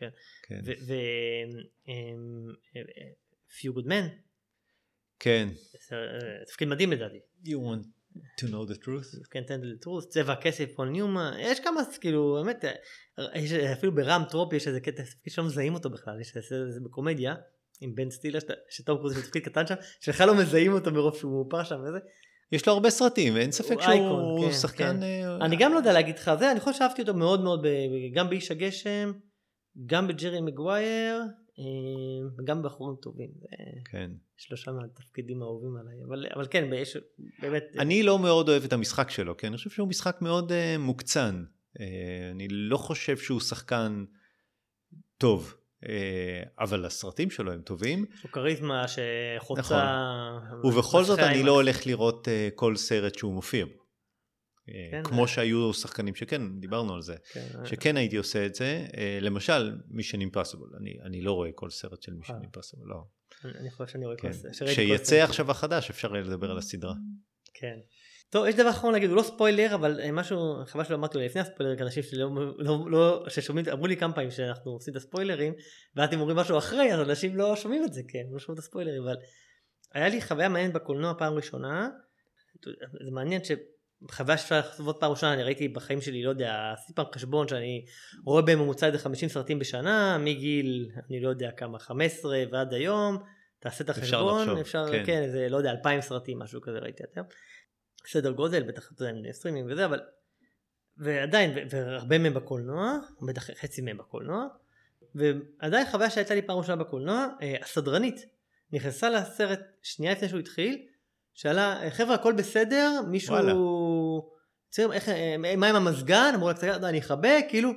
כן. ו... Few Good Men, כן. תפקיד מדהים לדעתי. You want to know the truth? כן, the truth, צבע הכסף, פול ניומן, יש כמה, כאילו, באמת, אפילו ברעם טרופי יש איזה קטע, שלא מזהים אותו בכלל, יש איזה זה בקומדיה, עם בן סטילר, שטום קרוז יש תפקיד קטן שם, שבכלל לא מזהים אותו מרוב שהוא מאופר שם וזה, יש לו הרבה סרטים, ואין ספק הוא שהוא אייקון, כן, שחקן... כן. אה, אני גם לא יודע להגיד לך זה, אני חושב שאהבתי אותו מאוד מאוד, ב- גם באיש הגשם, גם בג'רי מגווייר, אה, וגם בחורים טובים. כן. יש לו שם תפקידים אהובים עליי, אבל, אבל כן, יש באמת... אני לא מאוד אוהב את המשחק שלו, כי אני חושב שהוא משחק מאוד uh, מוקצן. Uh, אני לא חושב שהוא שחקן טוב, אבל הסרטים שלו הם טובים, יש לו כריזמה שחוצה... נכון. ובכל זאת אני. לא הולך לראות uh, כל סרט שהוא מופיע בו. Uh, כן, כמו שהיו שחקנים שכן, דיברנו על זה, כן, שכן הייתי עושה את זה, למשל מישן אימפסיבול, אני, אני לא רואה כל סרט של מישן אה. אימפסיבול, לא. אני אני חושב שאני רואה כן. כל כל כשיצא סרט. עכשיו החדש אפשר לדבר על הסדרה. כן. טוב, יש דבר אחרון להגיד, הוא לא ספוילר, אבל אה, משהו, חבל שלא אמרתי לו לפני הספוילר, כי אנשים שלא, לא, לא, ששומעים, אמרו לי כמה פעמים שאנחנו עושים את הספוילרים, ואז אם אומרים משהו אחרי, אז אנשים לא שומעים את זה, כן, לא שומעים את הספוילרים, אבל היה לי חוויה מעניינת בקולנוע פעם ראשונה, זה מעניין שחוויה שאפשר לחוות פעם ראשונה, אני ראיתי בחיים שלי, לא יודע, עשיתי פעם חשבון שאני רואה בממוצע איזה 50 סרטים בשנה, מגיל, אני לא יודע כמה, 15 ועד היום, תעשה את אפשר החשבון, לחשוב, אפשר, כן. כן, איזה, לא יודע, 2,000 סרטים, משהו כזה ראיתי עד היום. סדר גודל, בטח אתה יודע, סטרימינג וזה, אבל... ועדיין, והרבה מהם בקולנוע, בטח חצי מהם בקולנוע, ועדיין חוויה שהייתה לי פעם ראשונה בקולנוע, אה, הסדרנית נכנסה לסרט שנייה לפני שהוא התחיל, שאלה, "אה, חבר'ה הכל בסדר, מישהו... וואלה. צעיר, איך, אה, מה עם המזגן? אמרו לה קצת, "לא, אני אחבק, כאילו,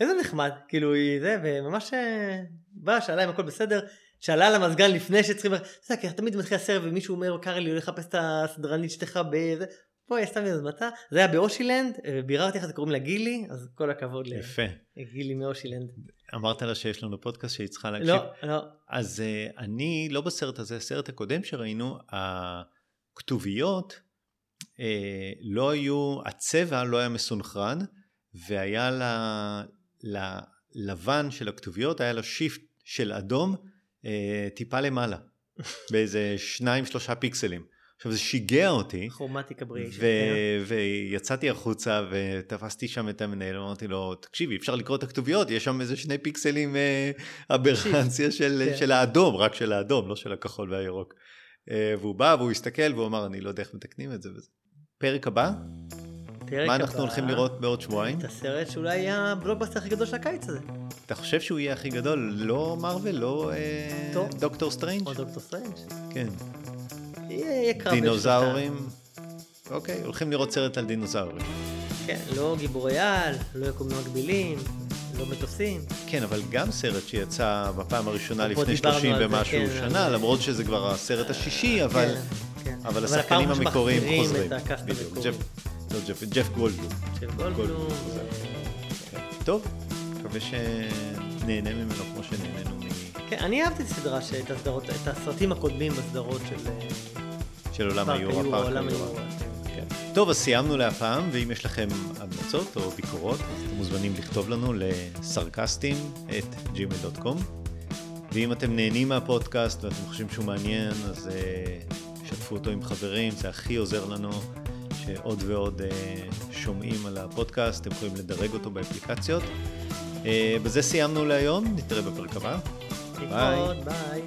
איזה נחמד, כאילו היא זה, וממש אה, באה, שאלה אם הכל בסדר, שאלה על המזגן לפני שצריכים, אתה יודע, כי תמיד מתחיל הסרט ומישהו אומר, קר לי, הולך לחפש את הסדרנית שתכבה, זה, בואי, סתם יוזמתה, זה היה באושילנד, אה, ביררתי איך זה קוראים לה גילי, אז כל הכבוד יפה. לגילי מאושילנד. אמרת לה שיש לנו פודקאסט שהיא צריכה להקשיב. לא, לא, אז uh, אני, לא בסרט הזה, הסרט הקודם שראינו, הכתוביות uh, לא היו, הצבע לא היה מסונכרן, והיה לה, ללבן של הכתוביות, היה לו shift של אדום uh, טיפה למעלה, באיזה שניים שלושה פיקסלים. עכשיו זה שיגע אותי, כרומטיקה בריאה. ו- ויצאתי החוצה ותפסתי שם את המנהל, אמרתי לו, תקשיבי, אפשר לקרוא את הכתוביות, יש שם איזה שני פיקסלים אה, אברנציה של, כן. של האדום, רק של האדום, לא של הכחול והירוק. אה, והוא בא והוא הסתכל והוא אמר, אני לא יודע איך מתקנים את זה וזה. פרק הבא, מה אנחנו הולכים לראות בעוד שבועיים? את הסרט שאולי יהיה הבלוקבאסטר הכי גדול של הקיץ הזה. אתה חושב שהוא יהיה הכי גדול? לא מארוול, לא אה. דוקטור סטרנג'? או דוקטור סטרנג'. כן. יהיה קרב דינוזאורים. אוקיי, הולכים לראות סרט על דינוזאורים. כן, לא גיבורי על, לא יקומים מקבילים, לא מטוסים. כן, אבל גם סרט שיצא בפעם הראשונה לפני דיברנו 30 על זה, ומשהו כן, שנה, למרות שזה כבר הסרט השישי, אבל, כן, כן. אבל הפעם השחקנים המקוריים חוזרים. את הקאסט המקורי. ג'ף, לא ג'ף, ג'ף גולדבלום. גולדבלום, זה. טוב, מקווה שנהנה ממנו כמו שנהנינו מ- כן, אני אהבתי את הסדרה, את הסדרות, את הסרטים הקודמים בסדרות של אה, של עולם פארק עולם היורה. היורה. כן. טוב, אז סיימנו להפעם, ואם יש לכם המלצות או ביקורות, אתם מוזמנים לכתוב לנו לסרקסטים את gmail.com. ואם אתם נהנים מהפודקאסט ואתם חושבים שהוא מעניין, אז uh, שתפו אותו עם חברים, זה הכי עוזר לנו שעוד ועוד uh, שומעים על הפודקאסט, אתם יכולים לדרג אותו באפליקציות. Uh, בזה סיימנו להיום, נתראה בפרק הבא. להתראות, ביי.